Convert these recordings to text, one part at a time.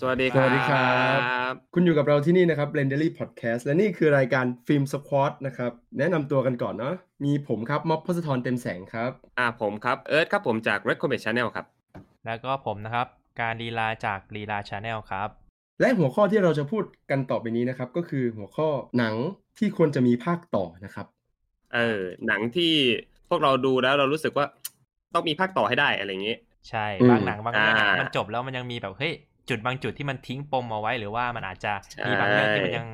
สวัสดีครับสวัสดีครับ คุณอยู่กับเราที่นี่นะครับ Rendery Podcast และนี่คือรายการ Film Squad นะครับ แนะนำตัวกันก่อนเนาะ มีผมครับม็อบพศธรเต็มแสงครับ อ่าผมครับ เอิร์ธครับผมจาก Recommend Channel ครับ แล้วก็ผมนะครับ การลีลาจากลีลาชาแนลครับ และหัวข้อที่เราจะพูดกันต่อไปนี้นะครับ ก็คือหัวข้อหนังที่ควรจะมีภาคต่อนะครับ เออ หนังที่พวกเราดูแล้วเรารู้สึกว่าต้องมีภาคต่อให้ได้อะไรอย่างนี้ ใช่อืมบางหนังบางเรื่องอะอ่ามัมันจบแล้วมันยังมีแบบเฮ้ย จุดบางจุดที่มันทิ้งปมเอาไว้ หรือว่ามันอาจจะใช่มีบางเรื่องที่มันยัง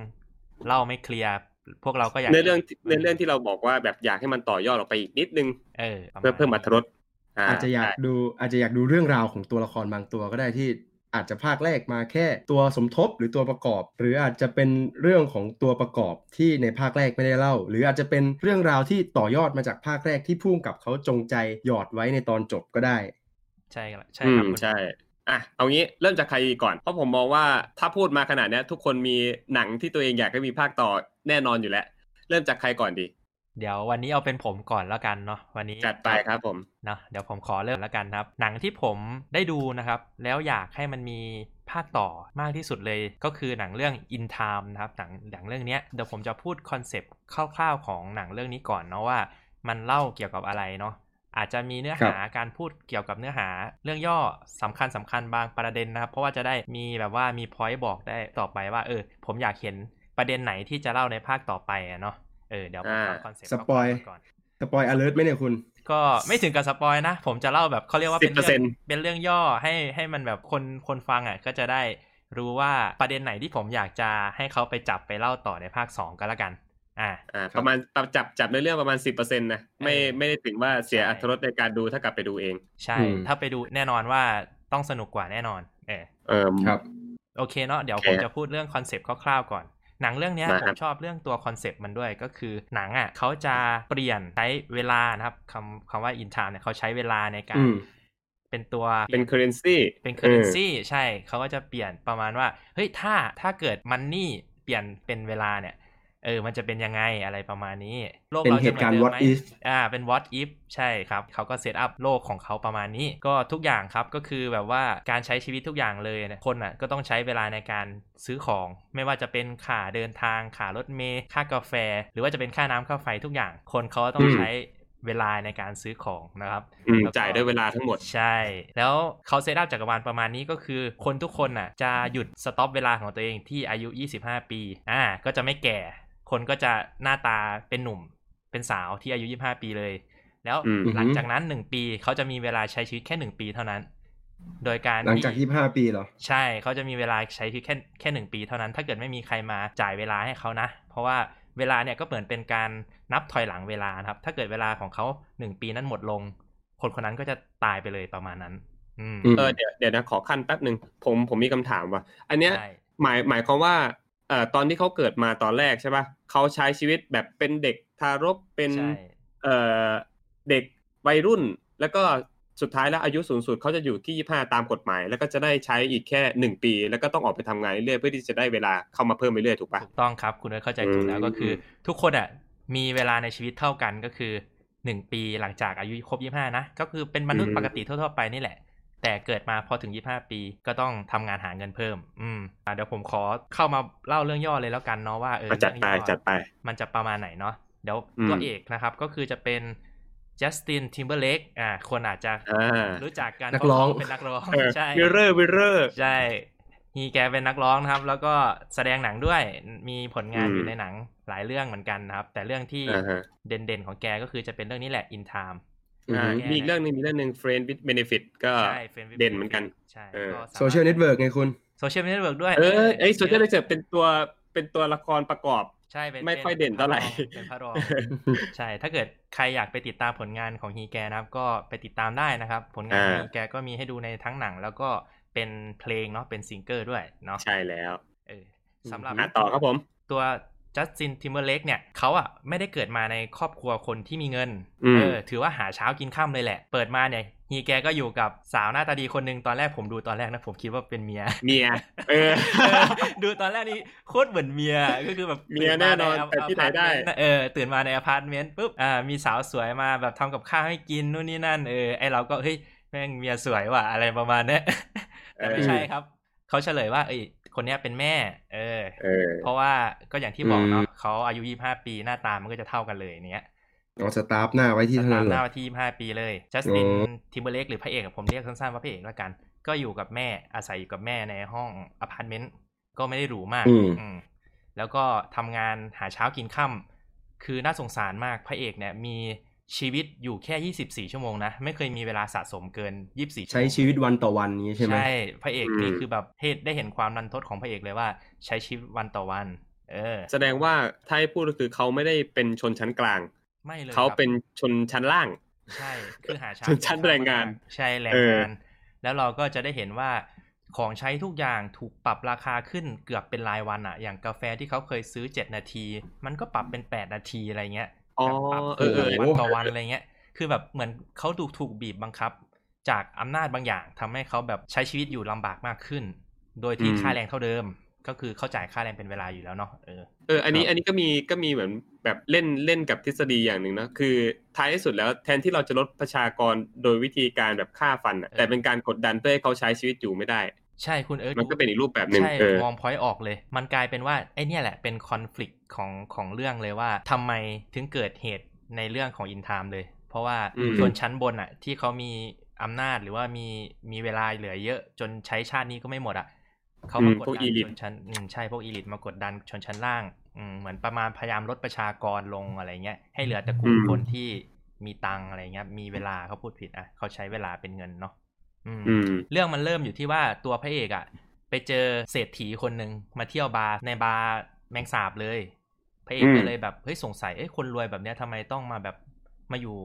เล่าไม่เคลียร์พวกเราก็อยากในเรื่องในเรื่องที่เราบอกว่าแบบอยากให้มันต่อยอดออกไปอีกนิดนึงเออประาณเพื่อเพิ่มอรรถรสอาจจะอยากดูอาจจะอยากดูเรื่องราวของตัวละครบางตัวก็ได้ที่อาจจะภาคแรกมาแค่ตัวสมทบหรือตัวประกอบ หรืออาจจะเป็นเรื่องของตัวประกอบที่ในภาคแรกไม่ได้เล่า หรืออาจจะเป็นเรื่องราวที่ต่อยอดมาจากภาคแรกที่พุ่งกับเขาจงใจหยอดไว้ในตอนจบก็ได้ ใช่ครับใช่อืมครับคุณใช่ อะเอางี้เริ่มจากใครก่อนเพราะผมมองว่าถ้าพูดมาขนาดเนี้ยทุกคนมีหนังที่ตัวเองอยากให้มีภาคต่อแน่นอนอยู่แล้ว เริ่มจากใครก่อนดี เดี๋ยววันนี้เอาเป็นผมก่อนแล้วกันเนาะวันนี้จัดไปครับผมเนาะเดี๋ยวผมขอเริ่มแล้วกันครับ หนังที่ผมได้ดูนะครับ แล้วอยากให้มันมีภาคต่อมากที่สุดเลยก็คือหนังเรื่อง In Time นะครับหนังหนังเรื่องเนี้ยเดี๋ยวผมจะพูด concept คร่าวๆของหนังเรื่องนี้ก่อนเนาะว่ามันเล่าเกี่ยวกับอะไรเนาะ อาจจะมีเนื้อหาการพูดเกี่ยวกับเนื้อหา เรื่องย่อสำคัญสำคัญบางประเด็นนะครับ เพราะว่าจะได้มีแบบว่ามี point บอกได้ต่อไปว่าเออ ผมอยากเห็นประเด็นไหนที่จะเล่าในภาคต่อไปอะเนาะเออเดี๋ยวผมอ่าเอา concept สปอยก่อน spoil alert ไหมเนี่ยคุณ ก็ไม่ถึงกับ spoil นะ ผมจะเล่าแบบเขาเรียกว่าเป็นเรื่อง10%เป็นเรื่องย่อให้ให้มันแบบคนคนฟังอะก็จะได้รู้ว่าประเด็นไหนที่ผมอยากจะให้เขาไปจับไปเล่าต่อในภาคสองก็แล้วกัน อ่าอ่าครับประมาณจับจับในเรื่องประมาณสิบเปอร์เซ็นต์นะไม่เออไม่ได้ถึงว่าเสียใช่อรรถรสในการดูถ้ากลับไปดูเอง ใช่อืมถ้าไปดูแน่นอนว่าต้องสนุกกว่าแน่นอน เออเออครับ โอเคเนาะเดี๋ยวโอเคผมจะพูดเรื่อง concept คร่าวๆก่อนหนังเรื่องเนี้ยมาครัมชอบเรื่องตัว concept มันด้วยก็คือหนังอะเขาจะเปลี่ยนใช้เวลานะครับคำคำว่า In Time เนี่ยเขาใช้เวลาในการอืมเป็นตัวเป็น currency เป็น currency ใช่เขาก็จะเปลี่ยนประมาณว่า เฮ้ยถ้าถ้าเกิดมันนี่เปลี่ยนเป็นเวลาเนี่ย เออ มันจะเป็นยังไงอะไรประมาณนี้ โลกเป็นเราเหจะตุเหมืกาอรนณ์เดิม what ไหม if อ่า เป็น what if ใช่ครับ เขาก็เซตอัพโลกของเขาประมาณนี้ ก็ทุกอย่างครับก็คือแบบว่าการใช้ชีวิตทุกอย่างเลยเนี่ยคนอะก็ต้องใช้เวลาในการซื้อของ ไม่ว่าจะเป็นค่าเดินทางค่ารถเมล์ค่ากาแฟ หรือว่าจะเป็นค่าน้ำค่าไฟทุกอย่าง คนเขาต้องอืมใช้เวลาในการซื้อของนะครับอืมแล้วก็จ่ายด้วยเวลาทั้งหมดใช่ แล้วเขา set up จักรวาลประมาณนี้ก็คือ คนทุกคนน่ะจะหยุด stop เวลาของตัวเองที่อายุ 25 ปีอ่าก็จะไม่แก่ คนก็จะหน้าตาเป็นหนุ่มเป็นสาวที่อายุ25ปีเลย แล้วอืมหลังจากนั้น1ปีเขาจะมีเวลาใช้ชีวิตแค่1ปีเท่านั้น โดยการหลังจากที่25ปีเหรอ ใช่เขาจะมีเวลาใช้ชีวิตแค่แค่หนึ่งปีเท่านั้น ถ้าเกิดไม่มีใครมาจ่ายเวลาให้เขานะ เพราะว่าเวลาเนี่ยก็เหมือนเป็นการนับถอยหลังเวลานะครับ ถ้าเกิดเวลาของเขาหนึ่งปีนั้นหมดลง คนคนนั้นก็จะตายไปเลยประมาณนั้นอืมอืมเออเดี๋ยวเดี๋ยวนะขอขั้นแป๊บหนึ่งผมผมมีคำถามว่า อันเนี้ยใช่หมายหมายความว่า เอ่อตอนที่เขาเกิดมาตอนแรกใช่ป่ะเขาใช้ชีวิตแบบเป็นเด็กทารกเป็นใช่เอ่อเด็กวัยรุ่น แล้วก็สุดท้ายแล้วอายุสูงสุดเขาจะอยู่ที่25ตามกฎหมาย แล้วก็จะได้ใช้อีกแค่หนึ่งปี แล้วก็ต้องออกไปทำงานเรื่อยๆเพื่อที่จะได้เวลาเข้ามาเพิ่มไปเรื่อยถูกป่ะถูกต้องครับ คุณเอิร์ธเข้าใจถูกแล้วอืมก็คือ ทุกคนอะมีเวลาในชีวิตเท่ากันก็คือหนึ่งปีหลังจากอายุครบยี่ห้านะก็คือเป็นมนุษย์ปกติทั่วๆไปนี่แหละ แต่เกิดมาพอถึงยี่ห้าปีก็ต้องทำงานหาเงินเพิ่ม อืมอะเดี๋ยวผมขอเข้ามาเล่าเรื่องย่อเลยแล้วกันเนาะว่าเอออะจัดไปเรื่องย่อจัดไป มันจะประมาณไหนเนาะเดี๋ยวอืมตัวเอกนะครับก็คือจะเป็นจัสตินทิมเบอร์เลกอ่า คนอาจจะอ่ารู้จักกันนักร้องเพราะเขาเป็นนักร้องเออใช่วิเรอร์วิเรอร์ใช่ฮีแกเป็นนักร้องนะครับ แล้วก็แสดงหนังด้วยมีผลงานอืมอยู่ในหนังหลายเรื่องเหมือนกันนะครับ แต่เรื่องที่อ่าฮะเด่นๆของแกก็คือจะเป็นเรื่องนี้แหละ In Time อ่าอืมมีอีกเรื่องหนึงมีเรื่องหนึ่ง Friend with Benefit ก็ใช่ Friend with เด่นเหมือนกัน Benefit ใช่เออก็สามารถโ Social Network ไงคุณ Social Network ด้วย เออไอ้สุดท้ายเลยจะเป็นตัวเป็นตัวละครประกอบใช่เป็นไม่ค่อยเด่นเท่าไหร่เป็นพระรองใช่ ถ้าเกิดใครอยากไปติดตามผลงานของฮีแกนะครับ ก็ไปติดตามได้นะครับ ผลงานของอ่าฮีแกก็มีให้ดูในทั้งหนัง แล้วก็เป็นเพลงเนาะเป็นซิงเกิลด้วยเนาะใช่แล้วเออสำหรับอะต่อครับผม ตัว จัสตินทิมเบอร์เลกเนี่ยเขาอะไม่ได้เกิดมาในครอบครัวคนที่มีเงินอืมเออถือว่าหาเช้ากินค่ำเลยแหละ เปิดมาเนี่ยฮีแกก็อยู่กับสาวหน้าตาดีคนหนึ่งตอนแรกผมดูตอนแรกนะผมคิดว่าเป็นเมีย เมียเออเออ ดูตอนแรกนี่โคตรเหมือนเมียก็คือแบบเมียแน่นอนแต่ที่ไหนได้เออตื่นมาในอพาร์ตเมนต์ปุ๊บอ่ามีสาวสวยมาแบบทำกับข้าวให้กินนู่นนี่นั่นเออไอเราก็เฮ้ยแม่งเมียสวยว่ะอะไรประมาณเนี้ยแต่ไม่ใช่ครับเขเขาเฉลยว่าเอ้ย คนเนี้ยเป็นแม่เออเออ เพราะว่าก็อย่างที่บอกเนาะอืมเขาอายุยี่ห้าปีหน้าตามันก็จะเท่ากันเลยเนี้ยเอาสตัฟฟ์หน้าไว้ที่เท่าตานั้มนหเหรน้าอว่าที่ยี่ห้าปีเลยจัสตินอ๋อทิมเบอร์เลกหรือพระเอกอะผมเรียกสั้นๆว่าพระเอกแล้วกัน ก็อยู่กับแม่อาศัยอยู่กับแม่ในห้องอพาร์ตเมนต์ก็ไม่ได้หรูมากอืมอืมแล้วก็ทำงานหาเช้ากินค่ำคือน่าสงสารมากพระเอกเนี่ยมี ชีวิตอยู่แค่ 24 ชั่วโมงนะ ไม่เคยมีเวลาสะสมเกิน 24ชั่วโมงใช้ชีวิตวันต่อวันนี้ใช่ไหมใช่พระเอกนี่อืมคือแบบเห็นได้เห็นความรันทดของพระเอกเลยว่า ใช้ชีวิตวันต่อวัน เออ แสดงว่าถ้าให้พูดก็คือเขาไม่ได้เป็นชนชั้นกลาง ไม่เลยเขาครับเป็นชนชั้นล่าง ใช่คือหาเช้าชนชั้นแรงงาน ใช่แรงเอองาน แล้วเราก็จะได้เห็นว่าของใช้ทุกอย่างถูกปรับราคาขึ้นเกือบเป็นรายวันอะอย่างกาแฟที่เขาเคยซื้อ 7 นาที มันก็ปรับเป็น 8 นาทีอะไรเงี้ย อ๋อแบบปรับเออเออวันต่อวันอะไรเงี้ย คือแบบเหมือนเขาถูกถูกบีบบังคับ จากอำนาจบางอย่างทำให้เขาแบบใช้ชีวิตอยู่ลำบากมากขึ้น โดยที่อืมค่าแรงเท่าเดิม ก็คือเขาจ่ายค่าแรงเป็นเวลาอยู่แล้วเนาะเออเอออันนี้ครับอันนี้ก็มีก็มีเหมือนแบบเล่นเล่นกับทฤษฎีอย่างหนึ่งนะคือท้ายที่สุดแล้วแทนที่เราจะลดประชากรโดยวิธีการแบบฆ่าฟันอะเออแต่เป็นการกดดันเพื่อให้เขาใช้ชีวิตอยู่ไม่ได้ ใช่คุณเอิร์ธมันก็เป็นอีกรูปแบบหนึ่งใช่เออมอง point ออกเลย มันกลายเป็นว่าไอ้เนี่ยแหละเป็นคอน FLICT ของของเรื่องเลยว่าทำไมถึงเกิดเหตุในเรื่องของ In Time เลย เพราะว่าอืมส่วนชั้นบนอะ ที่เขามีอำนาจหรือว่ามีมีเวลาเหลือเยอะจนใช้ชาตินี้ก็ไม่หมดอะเขามากดพวกดัอีนลิชทนชั้นอืมใช่พวก elite มากดดันชนชั้นล่างอืมเหมือนประมาณพยายามลดประชากรลงอะไรเงี้ยให้เหลือแต่กลุ่มคนที่มีตังค์อะไรเงี้ยมีเวลาเขาพูดผิดอะเขาใช้เวลาเป็นเงินเนาะอืมอืม เรื่องมันเริ่มอยู่ที่ว่าตัวพระเอกอะ่ะไปเจอเศรษฐีคนหนึ่งมาเที่ยวบาร์ในบาร์แมงสาบเลย พระเอกอืมก็เลยแบบเฮ้ยสงสัยเอ้ยคนรวยแบบเนี้ยทำไมต้องมาแบบมาอยู่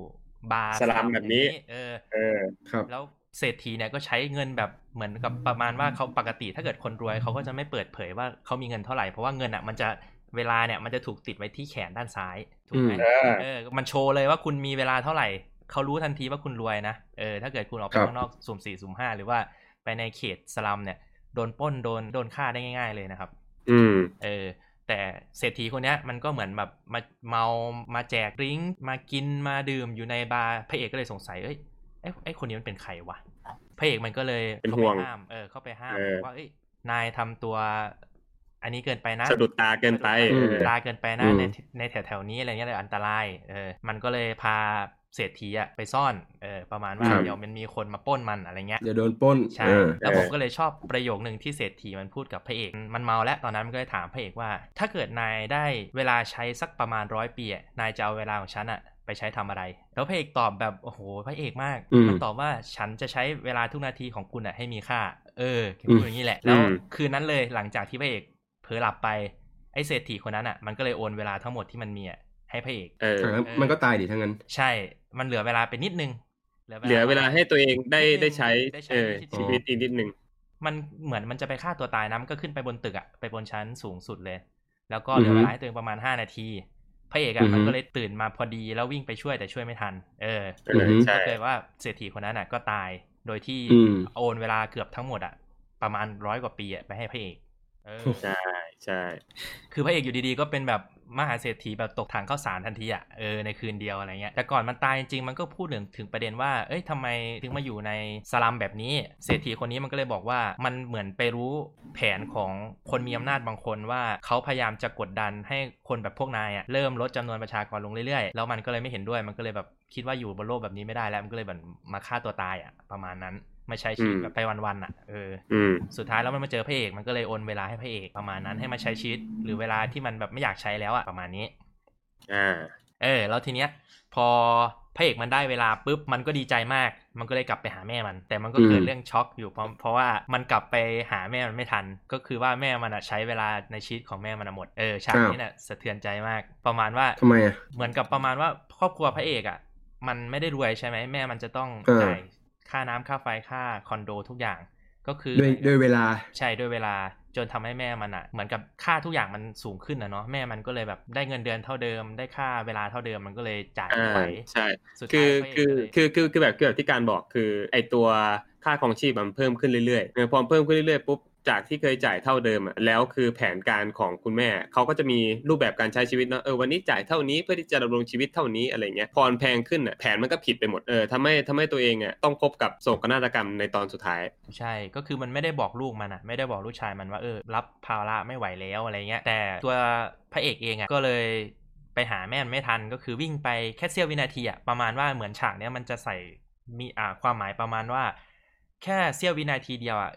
บาร์สลัมแบบนี้ เออ เออ ครับ แล้วเศรษฐีเนี่ยก็ใช้เงินแบบเหมือนกับประมาณว่าเขาปกติถ้าเกิดคนรวยเขาก็จะไม่เปิดเผยว่าเขามีเงินเท่าไหร่เพราะว่าเงินอะมันจะเวลาเนี่ยมันจะถูกติดไว้ที่แขนด้านซ้ายถูกไหมอืมเออเออ มันโชว์เลยว่าคุณมีเวลาเท่าไหร่ เขารู้ทันทีว่าคุณรวยนะ เออ ถ้าเกิดคุณออกไปครับข้างนอกสุ่มสี่สุ่มห้าหรือว่าไปในเขตสลัมเนี่ย โดนปล้นโดนโดนฆ่าได้ง่าย ๆ เลยนะครับ อืม เออ แต่เศรษฐีคนเนี้ยมันก็เหมือนแบบมาเมามาแจกดริงก์มากินมาดื่มอยู่ในบาร์พระเอกก็เลยสงสัยเอ้ยไอ้ไอ้คนนี้มันเป็นใครวะพระเอกมันก็เลยเป็นห่วงข้าไปห้าม เออ เข้าไปห้ามเออว่าเอ้ยนายทำตัว อันนี้เกินไปนะสะดุดตาเกินไปสะดุดเออตาเกินไปนะอืมในในแถวๆนี้อะไรเงี้ยเลยอันตราย เออ มันก็เลยพา เศรษฐีอะไปซ่อนเออประมาณว่าครับเดี๋ยวมันมีคนมาปล้นมันอะไรเงี้ยเดี๋ยวโดนปล้นใช่เออแล้วผมก็เลยชอบประโยคหนึ่งที่เศรษฐีมันพูดกับพระเอกมันเมาแล้วตอนนั้นมันก็เลยถามพระเอกว่า ถ้าเกิดนายได้เวลาใช้สักประมาณร้อยปีอะนายจะเอาเวลาของฉันอะไปใช้ทำอะไร แล้วพระเอกตอบแบบโอ้โหพระเอกมากอืมมันตอบว่าฉันจะใช้เวลาทุกนาทีของคุณอะให้มีค่า เออแกพูดอย่างนี้แหละแล้วอืมคืนนั้นเลยหลังจากที่พระเอกเผลอหลับไปไอ้เศรษฐีคนนั้นอะมันก็เลยโอนเวลาทั้งหมดที่มันมีอะ ให้พระเอกเอออะงั้นมันก็ตายดิทั้งนั้น ใช่ มันเหลือเวลาไปนิดนึง เหลือเวลาให้ตัวเองได้นิดนึงได้ใช้ได้ใช้เออชีชีวิวิตตอีกนิดนึง มันเหมือนมันจะไปฆ่าตัวตายนะมันก็ขึ้นไปบนตึกอะไปบนชั้นสูงสุดเลย แล้วก็เหลือเวลาให้ตัวเองประมาณห้านาทีพระเอกอือะอฮึมันก็เลยตื่นมาพอดีแล้ววิ่งไปช่วยแต่ช่วยไม่ทัน เออเอออือฮึใช่ก็เลยว่าเศรษฐีคนนั้นอะก็ตายโดยที่อืมโอนเวลาเกือบทั้งหมดอะประมาณร้อยกว่าปีอะไปให้พระเอกเออใช่ ใช่ คือพระเอกอยู่ดีๆ ก็เป็นแบบมหาเศรษฐีแบบตกถังข้าวสารทันทีอะเออในคืนเดียวอะไรเงี้ยแต่ก่อนมันตายจริงๆมันก็พูดถึงถึงประเด็นว่าเอ้ยทำไมถึงมาอยู่ในสลัมแบบนี้ เศรษฐีคนนี้มันก็เลยบอกว่ามันเหมือนไปรู้แผนของคนมีอำนาจบางคนว่าเขาพยายามจะกดดันให้คนแบบพวกนายอะเริ่มลดจำนวนประชากรลงเรื่อยๆ แล้วมันก็เลยไม่เห็นด้วยมันก็เลยแบบคิดว่าอยู่บนโลกแบบนี้ไม่ได้แล้วมันก็เลยแบบมาฆ่าตัวตายอะประมาณนั้น ไม่ใช้ชีวิตแบบไปวันๆอะเอออืมสุดท้ายแล้วมันมาเจอพระเอกมันก็เลยโอนเวลาให้พระเอกประมาณนั้นให้มาใช้ชีวิตหรือเวลาที่มันแบบไม่อยากใช้แล้วอะประมาณนี้อ่าเออ แล้วทีเนี้ย พอพระเอกมันได้เวลาปุ๊บมันก็ดีใจมาก มันก็เลยกลับไปหาแม่มัน แต่มันก็เกิดอืมเรื่องช็อกอยู่เพราะเพราะว่ามันกลับไปหาแม่มันไม่ทัน ก็คือว่าแม่มันอะใช้เวลาในชีวิตของแม่มันอะหมดเออฉากนี้น่ะสะเทือนใจมาก ประมาณว่าทำไมอะเหมือนกับประมาณว่าครอบครัวพระเอกอะมันไม่ได้รวยใช่ไหมแม่มันจะต้องเออจ่าย ค่าน้ำค่าไฟค่าคอนโดทุกอย่าง ก็คือด้วยด้วยเวลาใช่ด้วยเวลาจนทำให้แม่มันอะเหมือนกับค่าทุกอย่างมันสูงขึ้นนะเนาะแม่มันก็เลยแบบได้เงินเดือนเท่าเดิม ได้ค่าเวลาเท่าเดิมมันก็เลยจ่ายอ่าไม่ไหวใช่สุดคืท้าอยพระเอกคือก็เลยคือคือคือแบบคือแบบที่การบอกคือไอตัวค่าของชีพมันเพิ่มขึ้นเรื่อยๆเออพอเพิ่มขึ้นเรื่อยๆปุ๊บ จากที่เคยจ่ายเท่าเดิมอะแล้วคือแผนการของคุณแม่เขาก็จะมีรูปแบบการใช้ชีวิตเนอะเออวันนี้จ่ายเท่านี้เพื่อที่จะดำรงชีวิตเท่านี้อะไรเงี้ยพอแพงขึ้นอะแผนมันก็ผิดไปหมดเออทำให้ทำให้ตัวเองอะต้องพบกับโศกนาฏกรรมในตอนสุดท้าย ใช่ก็คือมันไม่ได้บอกลูกมันอะไม่ได้บอกลูกชายมันว่าเออรับภาระไม่ไหวแล้วอะไรเงี้ยแต่ตัวพระเอกเองอะก็เลยไปหาแม่ไม่ทันก็คือวิ่งไปแค่เสี้ยววินาทีอะประมาณว่าเหมือนฉากเนี้ยมันจะใส่มีอ่าความหมายประมาณว่า แค่เสี้ยววินาทีเดียวอะ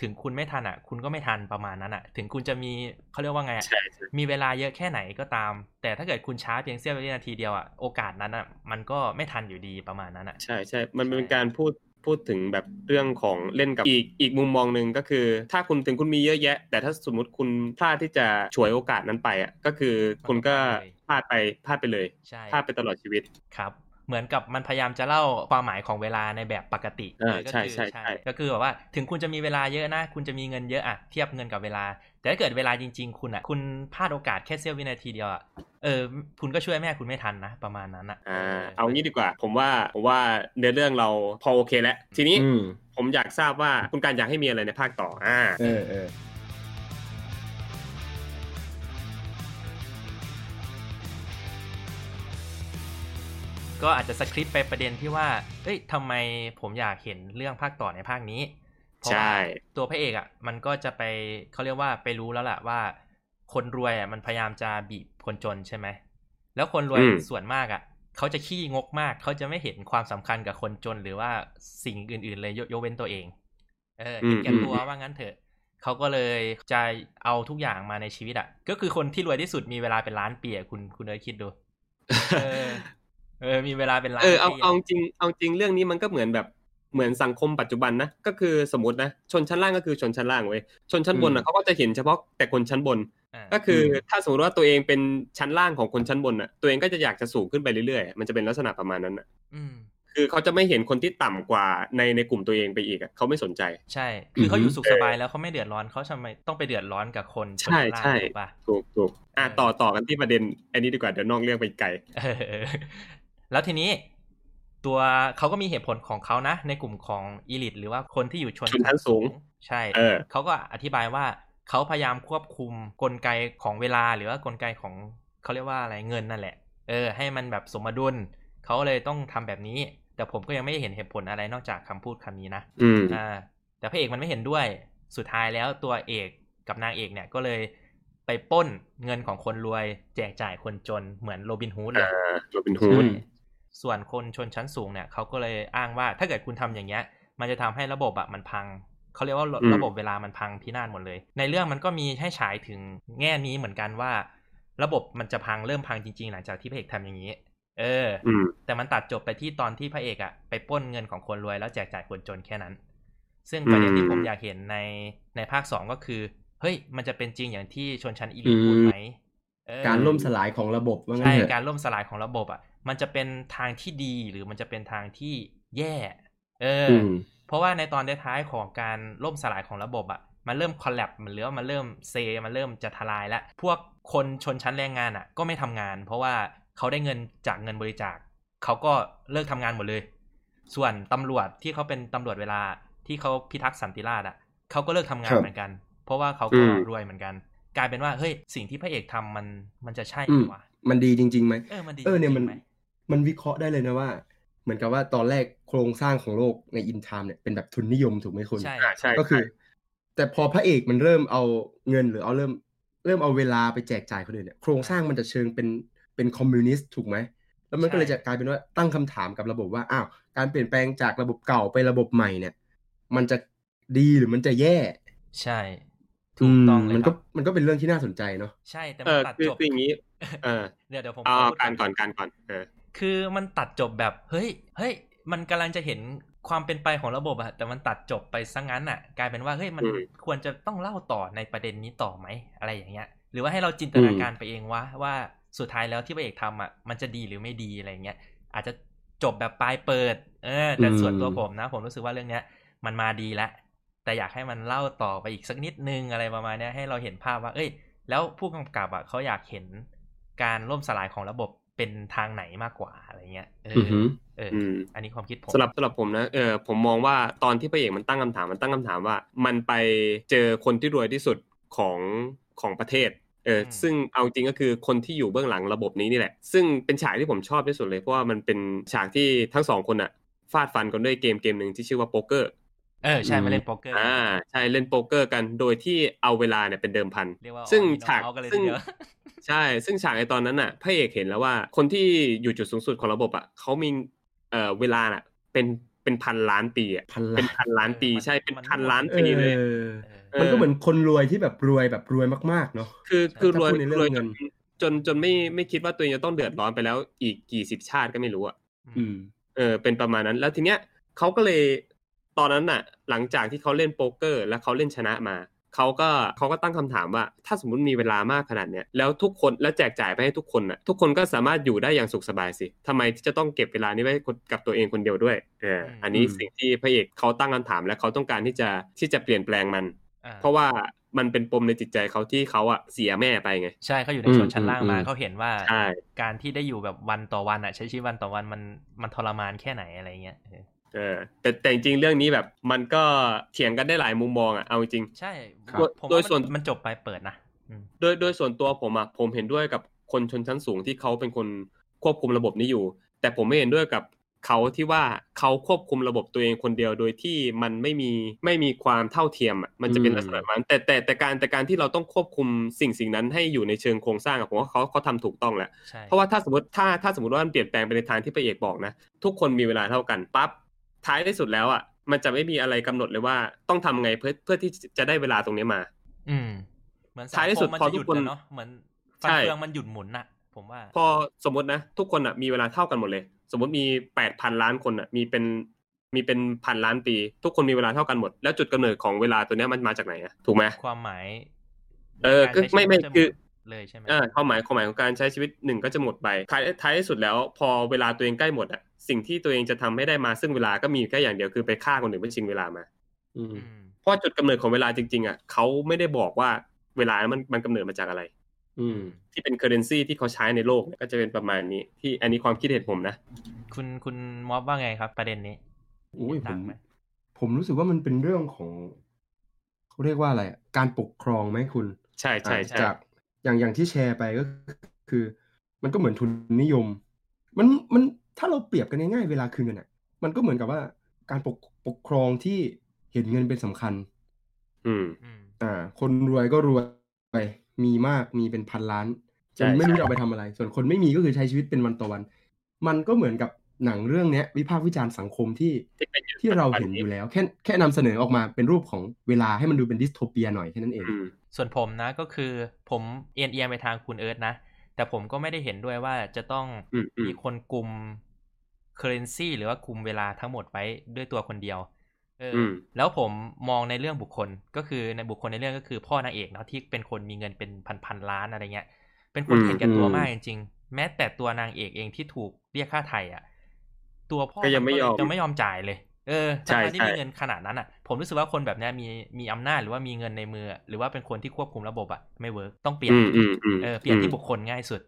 ถึงคุณไม่ทันอะคุณก็ไม่ทันประมาณนั้นอะถึงคุณจะมีเขาเรียกว่าไงอะใช่ใช่มีเวลาเยอะแค่ไหนก็ตาม แต่ถ้าเกิดคุณช้าเพียงเสี้ยววินาทีเดียวอะโอกาสนั้นอะมันก็ไม่ทันอยู่ดีประมาณนั้นอะใช่ใช่มันเป็นใช่การพูดพูดถึงแบบเรื่องของเล่นกับอีกอีกมุมมองหนึ่งก็คือ ถ้าคุณถึงคุณมีเยอะแยะ แต่ถ้าสมมติคุณพลาดที่จะฉวยโอกาสนั้นไปอะก็คือคุณก็พลาดไปพลาดไปเลยใช่พลาดไปตลอดชีวิตครับ เหมือนกับมันพยายามจะเล่าความหมายของเวลาในแบบปกติเออก็ใช่คือใช่ใช่ก็คือแบบว่าถึงคุณจะมีเวลาเยอะนะ คุณจะมีเงินเยอะอะเทียบเงินกับเวลา แต่ถ้าเกิดเวลาจริง ๆ คุณอะคุณพลาดโอกาสแค่เสี้ยววินาทีเดียวอะเออคุณก็ช่วยแม่คุณไม่ทันนะ ประมาณนั้นอะอ่าเอางี้ดีกว่า ผมว่าผมว่าเนื้อเรื่องเราพอโอเคแล้วทีนี้อืมผมอยากทราบว่าคุณการอยากให้มีอะไรในภาคต่ออ่าเออเออ ก็อาจจะสคริปต์ไปประเด็นที่ว่า เอ้ยทำไมผมอยากเห็นเรื่องภาคต่อในภาคนี้ เพราะว่าใช่ตัวพระเอกอะ มันก็จะไปเขาเรียกว่าไปรู้แล้วแหละว่า คนรวยอะมันพยายามจะบีบคนจนใช่ไหม แล้วคนรวยอืมส่วนมากอะเขาจะขี้งกมาก เขาจะไม่เห็นความสำคัญกับคนจนหรือว่าสิ่งอื่น ๆ เลยยกยกเว้นตัวเอง เออเห็นแก่ตัวว่างั้นเถอะ เขาก็เลยจะเอาทุกอย่างมาในชีวิตอะ ก็คือคนที่รวยที่สุดมีเวลาเป็นล้านปีอะคุณคุณเอ๋คิดดู เออเออมีเวลาเป็นล้านเออเอาปีะเอาจริงเอาจริงเรื่องนี้มันก็เหมือนแบบเหมือนสังคมปัจจุบันนะก็คือสมมตินะชนชั้นล่างก็คือชนชั้นล่างเว้ยชนชั้นบนอืนะมเขาก็จะเห็นเฉพาะแต่คนชั้นบนอ่าก็คืออมถ้าสมมติว่าตัวเองเป็นชั้นล่างของคนชั้นบนอะ ตัวเองก็จะอยากจะสูงขึ้นไปเรื่อยๆ มันจะเป็นลักษณะประมาณนั้นอะอืมคือเขาจะไม่เห็นคนที่ต่ำกว่าในในกลุ่มตัวเองไปอีกอะเขาไม่สนใจ ใช่ คือเขาอือฮึอยู่สุขสบายแล้วเขาไม่เดือดร้อนเขาทำไมต้องไปเดือดร้อนกับคนชนใช่ชั้นล่างใช่ถูกปะถูกถูกอะเออต่อต่อกันที่ประเด็น อันนี้ดีกว่าเดี๋ยวนอกเรื่องไปไกลเออ แล้วทีนี้ตัวเขาก็มีเหตุผลของเขานะ ในกลุ่มของอีลิทหรือว่าคนที่อยู่ชนชนชั้นสูง ใช่เออเขาก็อธิบายว่าเขาพยายามควบคุมกลไกของเวลาหรือว่ากลไกของเขาเรียกว่าอะไรเงินนั่นแหละ เออ ให้มันแบบสมดุลเขาเลยต้องทำแบบนี้ แต่ผมก็ยังไม่เห็นเหตุผลอะไรนอกจากคำพูดคำนี้นะอืมอ่าแต่พระเอกมันไม่เห็นด้วยสุดท้ายแล้วตัวเอกกับนางเอกเนี่ยก็เลยไปปล้นเงินของคนรวย แจกจ่ายคนจนเหมือนโรบินฮูดเลยอ่าโรบินฮูดใช่ ส่วนคนชนชั้นสูงเนี่ยเขาก็เลยอ้างว่าถ้าเกิดคุณทำอย่างเงี้ย มันจะทำให้ระบบอะมันพังเขาเรียกว่าระอืมระบบเวลามันพังพินาศหมดเลย ในเรื่องมันก็มีให้ฉายถึงแง่นี้เหมือนกันว่า ระบบมันจะพังเริ่มพังจริง ๆ หลังจากที่พระเอกทำอย่างนี้ เออออืมแต่มันตัดจบไปที่ตอนที่พระเอกอะไปปล้นเงินของคนรวยแล้วแจกจ่ายคนจนแค่นั้น ซึ่งประเด็นที่ผมอยากเห็นในในภาคสองก็คือเฮ้ยมันจะเป็นจริงอย่างที่ชนชั้นอีลิทพูดไหมเออ การล่มสลายของระบบว่างั้ใช่นเถอะการล่มสลายของระบบอะ มันจะเป็นทางที่ดีหรือมันจะเป็นทางที่แย่ เออออืมเพราะว่าในตอนท้ายๆของการล่มสลายของระบบอะ มันเริ่มคอลแลบมันหรือว่ามันเริ่มเซ มันเริ่มจะทลายแล้ว พวกคนชนชั้นแรงงานอะ ก็ไม่ทำงาน เพราะว่าเขาได้เงินจากเงินบริจาค เขาก็เลิกทำงานหมดเลย ส่วนตำรวจที่เขาเป็นตำรวจเวลาที่เขาพิทักษ์สันติราษฎร์อะ เขาก็เลิกทำงานครับเหมือนกัน เพราะว่าเขาก็อืมรวยเหมือนกัน กลายเป็นว่าเฮ้ยสิ่งที่พระเอกทำมันมันจะใช่อืไหมมวะมันดีจริงๆไหมเออมันดีเออเนี่ยมันจริงไหมมันวิเคราะห์ได้เลยนะว่า เหมือนกับว่าตอนแรกโครงสร้างของโลกใน In Time เนี่ยเป็นแบบทุนนิยมถูกไหมคุณใช่อ่าใช่ก็คือใช่แต่พอพระเอกมันเริ่มเอาเงินหรือเอาเริ่ม เริ่มเอาเวลาไปแจกจ่ายคนอื่นเนี่ยโครงสร้างมันจะเชิงเป็นเป็นคอมมิวนิสต์ถูกไหมแล้วมันก็เลยจะกลายเป็นว่าตั้งคำถามกับระบบว่าอ้าวการเปลี่ยนแปลงจากระบบเก่าไประบบใหม่เนี่ย มันจะดีหรือมันจะแย่ ใช่ ถูกต้องเลยมันคก็รับมันก็เป็นเรื่องที่น่าสนใจเนาะใช่แต่เอมันอตัดคือจบคืออย่างนี้เออเดี๋ยวเดี๋ยวผมเอาขอพูดการก่อนการก่อนเออคือมันตัดจบแบบเฮ้ยเฮ้ยมันกำลังจะเห็นความเป็นไปของระบบอะแต่มันตัดจบไปซะงั้นอะกลายเป็นว่าเฮ้ยมันอืมควรจะต้องเล่าต่อในประเด็นนี้ต่อไหมอะไรอย่างเงี้ย หรือว่าให้เราจินตนาการไปเองว่าว่าสุดท้ายแล้วที่พระเอกทำอะมันจะดีหรือไม่ดีอะไรเงี้ยอาจจะจบแบบปลายเปิด เออ แต่ส่วนตัวผมนะ ผมรู้สึกว่าเรื่องเนี้ย มันมาดีแล้ว แต่อยากให้มันเล่าต่อไปอีกสักนิดนึงอะไรประมาณเนี้ยให้เราเห็นภาพว่า เอ้ย แล้วผู้กำกับอะเขาอยากเห็นการล่มสลายของระบบเป็นทางไหนมากกว่าอะไรเงี้ย เอออือหือเอออืมอันนี้ความคิดผมสำหรับสำหรับผมนะเออผมมองว่าตอนที่พระเอกมันตั้งคำถามมันตั้งคำถามว่า มันไปเจอคนที่รวยที่สุดของของประเทศเออซึ่งเอาจริงก็คือคนที่อยู่เบื้องหลังระบบนี้นี่แหละ ซึ่งเป็นฉากที่ผมชอบที่สุดเลยเพราะว่ามันเป็นฉากที่ทั้งสองคนอะฟาดฟันกันด้วยเกมเกมหนึ่งที่ชื่อว่าโป๊กเกอร์ เออใช่มาเล่นโป๊กเกอร์อ่าใช่เล่นโป๊กเกอร์กันโดยที่เอาเวลาเนี่ยเป็นเดิมพันเรียกว่าซึ่ง all in ฉาก all out กันเลยซึ่งทีเดียวใช่ ซึ่งฉากในตอนนั้นน่ะพระเอกเห็นแล้วว่าคนที่อยู่จุดสูงสุดของระบบอะเขามีเอ่อเวลาน่ะ เป็นเป็นพันล้านปีอะพันล้านเป็นพันล้านปีเออใช่มันเป็นมันพันล้านเอปีเลยอเออมันก็เหมือนคนรวยที่แบบรวยแบบรวยมากๆเนาะคือคือรวยถ้าพูดในเรื่องรวยจเงินนจนจนไม่ไม่คิดว่าตัวเองจะต้องเดือดร้อนไปแล้วอีกกี่สิบชาติก็ไม่รู้อะอืมเออเป็นประมาณนั้นแล้วทีเนี้ยเขาก็เลย ตอนนั้นน่ะ หลังจากที่เขาเล่นโป๊กเกอร์ แล้วเขาเล่นชนะมาเขาก็เขาก็ตั้งคำถามว่า ถ้าสมมติมีเวลามากขนาดเนี้ยแล้วทุกคนแล้วแจกจ่ายไปให้ทุกคนน่ะทุกคนก็สามารถอยู่ได้อย่างสุขสบายสิทำไมจะต้องเก็บเวลานี้ไว้กับตัวเองคนเดียวด้วยเอออันนี้อืมสิ่งที่พระเอกเขาตั้งคำถามและเขาต้องการที่จะที่จะเปลี่ยนแปลงมันอ่าเพราะว่ามันเป็นปมในจิตใจเขาที่เขาอะเสียแม่ไปไง ใช่เขาอยู่ในชนชั้นล่างมาอืมเขาเห็นว่าใช่การที่ได้อยู่แบบวันต่อวันอะใช้ชีวิตวันต่อวันมันมันทรมานแค่ไหนอะไรเงี้ย เออเออแต่แต่จริงๆเรื่องนี้แบบ มันก็เถียงกันได้หลายมุมมองอะเอาจริง ใช่ครับผมโดยว่าส่วนมันมันจบไปเปิดนะอืมโดยโดยส่วนตัวผมอะผมเห็นด้วยกับคนชนชั้นสูงที่เขาเป็นคนควบคุมระบบนี้อยู่ แต่ผมไม่เห็นด้วยกับเขาที่ว่าเขาควบคุมระบบตัวเองคนเดียวโดยที่มันไม่มีไม่มีความเท่าเทียมอะมันจะเป็นอืมลักษณะนั้นแต่แต่แต่การแต่การที่เราต้องควบคุมสิ่งสิ่งนั้นให้อยู่ในเชิงโครงสร้างอะผมว่าเขาเขาทำถูกต้องแหละใช่เพราะว่าถ้าสมมติถ้าถ้าสมมติว่ามันเปลี่ยนแปลงไปในทางที่พระเอกบอกนะ ทุกคนมีเวลาเท่ากันปั๊บ ท้ายที่สุดแล้วอะมันจะไม่มีอะไรกำหนดเลยว่าต้องทำไงเพื่อเพื่อที่จะได้เวลาตรงนี้มา อืม เหมือนสังท้ายที่คสุมดมันพอจะหยุดทุกคนอะเนาะเหมือนฟันใช่เฟืองมันหยุดหมุนน่ะ ผมว่า พอสมมตินะ ทุกคนอะมีเวลาเท่ากันหมดเลย สมมติมีแปดพันล้านคนอะมีเป็นมีเป็นพันล้านปี ทุกคนมีเวลาเท่ากันหมด แล้วจุดกำเนิดของเวลาตัวเนี้ยมันมาจากไหนอะถูกไหมความหมาย เออก็การใช้ไม่ไม่ชีวิตจะคือหด เลยใช่ไหมเออความหมายความหมายของการใช้ชีวิตหนึ่งก็จะหมดไปท้ายท้ายที่สุดแล้วพอเวลาตัวเองใกล้หมดอะสิ่งที่ตัวเองจะทำให้ได้มาซึ่งเวลาก็มีแค่อย่างเดียวคือไปฆ่าคนอื่นเพื่อชิงเวลามา อืมอืมเพราะจุดกำเนิดของเวลาจริงๆอะเขาไม่ได้บอกว่าเวลามันมันกำเนิดมาจากอะไร อืม ที่เป็นเคอร์เรนซีที่เขาใช้ในโลกเนี่ยก็จะเป็นประมาณนี้ ที่อันนี้ความคิดเห็นผมนะ คุณคุณมอบว่าไงครับ ประเด็นนี้อุ้ยผต่างมไหมผมรู้สึกว่ามันเป็นเรื่องของเขาเรียกว่าอะไรอะการปกครองไหมคุณ ใช่ใช่อะใช่จาก อย่างอย่างที่แชร์ไปก็คือ มันก็เหมือนทุนนิยม มันมันถ้าเราเปรียบกันง่ายๆเวลาคืนเงินอะ มันก็เหมือนกับว่าการปกปกครองที่เห็นเงินเป็นสำคัญอืมอืมอ่า คนรวยก็รวยไปมีมากมีเป็นพันล้านจใช่นไม่รู้ใช่จะเอาไปทำอะไร ส่วนคนไม่มีก็คือใช้ชีวิตเป็นวันต่อวัน มันก็เหมือนกับ หนังเรื่องเนี้ยวิพากษ์วิจารณ์สังคมที่ที่เป็นอยู่ที่เราปัจจุบัเห็นอยู่แล้ว แค่แค่นำเสนอออกมาเป็นรูปของเวลาให้มันดูเป็นดิสโทเปียหน่อยแค่นั้นเองอืมส่วนผมนะก็คือผมเอียงเอียงไปทางคุณเอิร์ธนะ แต่ผมก็ไม่ได้เห็นด้วยว่าจะต้องอืมอืมมีคนกลุ่ม currency หรือว่าคุมเวลาทั้งหมดไว้ด้วยตัวคนเดียวเอออมแล้วผมมองในเรื่องบุคคลก็คือในบุคคลในเรื่องก็คือพ่อนางเอกเนาะที่เป็นคนมีเงินเป็นพันพันๆล้านอะไรเงี้ย เป็นคนอืมเห็นแก่ตัวอืมมากจริงๆแม้แต่ตัวนางเอกเองที่ถูกเรียกค่าไถ่อะ ตัวพ่อก็ยังไม่ยอมจะไม่ยอมจ่ายเลย เออใช่ทั้งๆที่ใช่มีเงินขนาดนั้นอะ ผมรู้สึกว่าคนแบบเนี้ยมีมีอำนาจหรือว่ามีเงินในมือ หรือว่าเป็นคนที่ควบคุมระบบอะไม่ work ต้องเปลี่ยนอืมอืมอืมเออเปลี่ยนที่บุคคลง่ายสุด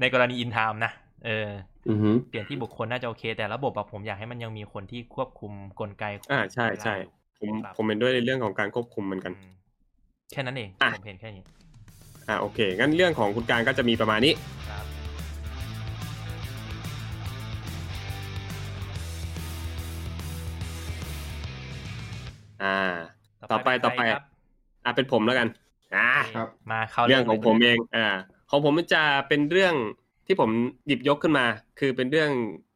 ในกรณีอินไทม์นะเอออือฮึเปลี่ยนที่บุคคลน่าจะโอเค แต่ระบบอะผมอยากให้มันยังมีคนที่ควบคุมกลไกอ่าใช่ใช่เวลาอยู่ผมผมเป็นด้วยในเรื่องของการควบคุมเหมือนกันอืมแค่นั้นเองอะผมเห็นแค่นี้อ่าโอเค งั้นเรื่องของคุณการก็จะมีประมาณนี้ครับ อ่า ต่อไปต่อไปเป็นใครครับอ่าเป็นผมแล้วกัน อ่าครับมาเข้าเรื่องของผมเองเลย อ่า ของผมมันจะเป็นเรื่องที่ผมหยิบยกขึ้นมา คือเป็นเรื่อง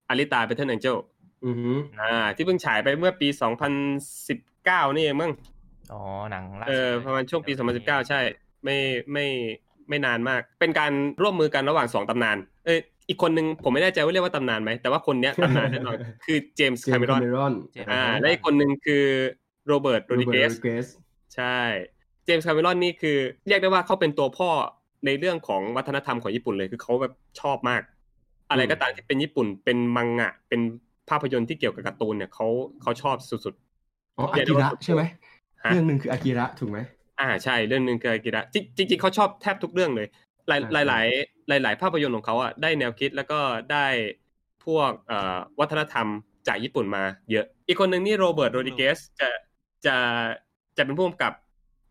อลิตาเ e เทอร์ a นเจลอือฮึอ่า ที่เพิ่งฉายไปเมื่อปี2019นี่เองมั้งอ๋อหนังล่าสุดอลยประมาณช่วงปี2019ใช่ ไม่ไม่ไม่นานมาก เป็นการร่วมมือกันระหว่างสองตำนาน เอยอีกคนนึงผมไม่แน่ใจว่าเรียกว่าตำนานไหมแต่ว่าคนเนี้ยตำนานแน่นอนคือเจมส์เจคามเมส์รอนคาเมรอนเจมส์คาเมรอนอ่าและอีกคนนึงคือ โรเบิร์ตโรดิเกสเกสใช่ เจมส์คาเมรอนนี่คือ เรียกได้ว่าเขาเป็นตัวพ่อในเรื่องของวัฒนธรรมของญี่ปุ่นเลยคือเขาแบบชอบมาก อะไรก็ตามที่เป็นญี่ปุ่นเป็นมังงะ เป็นภาพยนตร์ที่เกี่ยวกับการ์ตูนเนี่ยเขาเขาชอบสุดอ๋อเรียกได้ว่าอากิระใช่ไหมฮะเรื่องหนึ่งคืออากิระถูกไหมๆอ่าใช่เรื่องหนึ่งคืออากิระจริงจริงๆเขาชอบแทบทุกเรื่องเลย หลายอ่าหลายหลายหลายหลายภาพยนตร์ของเขาอะได้แนวคิดแล้วก็ได้พวกเอ่อวัฒนธรรมจากญี่ปุ่นมาเยอะ อีกคนหนึ่งนี่โรเบิร์ตโรดิเกสจะ จะจะเป็นผู้กำกับ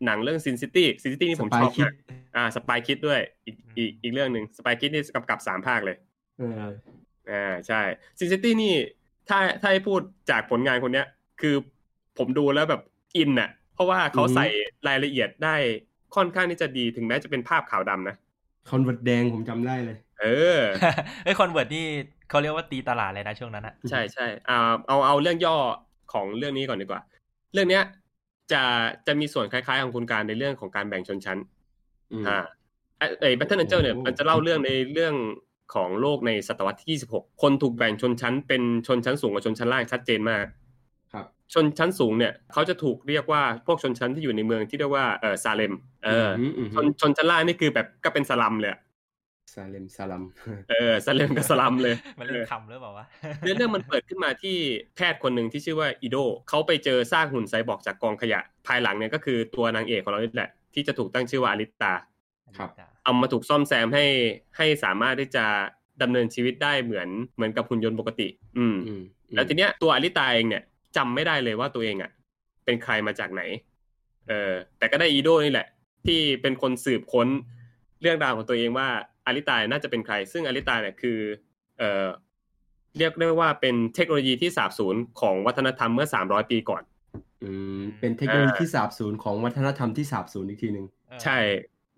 หนังเรื่อง Sin City Sin City นี่ผมชอบ Spy Kid มากอ่า Spy Kid ด้วยอีกอีกอีกเรื่องหนึ่ง Spy Kid นี่กำกับสามภาคเลยเอออ่าใช่ Sin City นี่ถ้าถ้าให้พูดจากผลงานคนเนี้ย คือผมดูแล้วแบบอินน่ะเพราะว่าเขาอือฮึใส่รายละเอียดได้ค่อนข้างที่จะดีถึงแม้จะเป็นภาพขาวดำนะConverse แดงผมจำได้เลย เออเอ้ย Converse นี่เขาเรียกว่าตีตลาดเลยนะช่วงนั้นอะใช่ใช่อ่าเอาเอาเรื่องย่อของเรื่องนี้ก่อนดีกว่า เรื่องเนี้ย จะจะมีส่วนคล้ายๆของคุณการในเรื่องของการแบ่งชนชั้นอืมอ่าไอ้ไอ้ Battle Angel เนี่ยโอ้มันจะเล่าเรื่องในเรื่องของโลกในศตวรรษที่ 26 คนถูกแบ่งชนชั้น เป็นชนชั้นสูงกับชนชั้นล่างชัดเจนมาก ครับ ชนชั้นสูงเนี่ยเขาจะถูกเรียกว่าพวกชนชั้นที่อยู่ในเมืองที่เรียกว่าเออซาเลมเอออมอืมชนชนชั้นล่างนี่คือแบบก็เป็นสลัมเลยอะ ซาเลมซาลัม เออซาเลมกับสลัมเลย มันเล่นคำหรือเปล่าวะเรื่องเรื่องมันเปิดขึ้นมาที่แพทย์คนหนึ่งที่ชื่อว่าอีโดเขาไปเจอซากหุ่นไซบอร์กจากกองขยะ ภายหลังเนี่ยก็คือตัวนางเอกของเรานี่แหละ ที่จะถูกตั้งชื่อว่าอลิตาครับเอามาถูกซ่อมแซมให้ให้สามารถที่จะดำเนินชีวิตได้เหมือนเหมือนกับหุ่นยนต์ปกติ อืมอืมแล้วทีเนี้ยตัวอลิตาเองเนี่ยจำไม่ได้เลยว่าตัวเองอะ เป็นใครมาจากไหน เออแต่ก็ได้อีโดนี่แหละ ที่เป็นคนสืบค้นเรื่องราวของตัวเองว่า อลิตาน่าจะเป็นใคร ซึ่งอลิตาเนี่ยคือเออเรียกได้ว่าเป็นเทคโนโลยีที่สาบสูญของวัฒนธรรมเมื่อ300ปีก่อน อืมเป็นเทคโนโลยีที่สาบสูญของวัฒนธรรมที่สาบสูญอีกทีหนึ่งใช่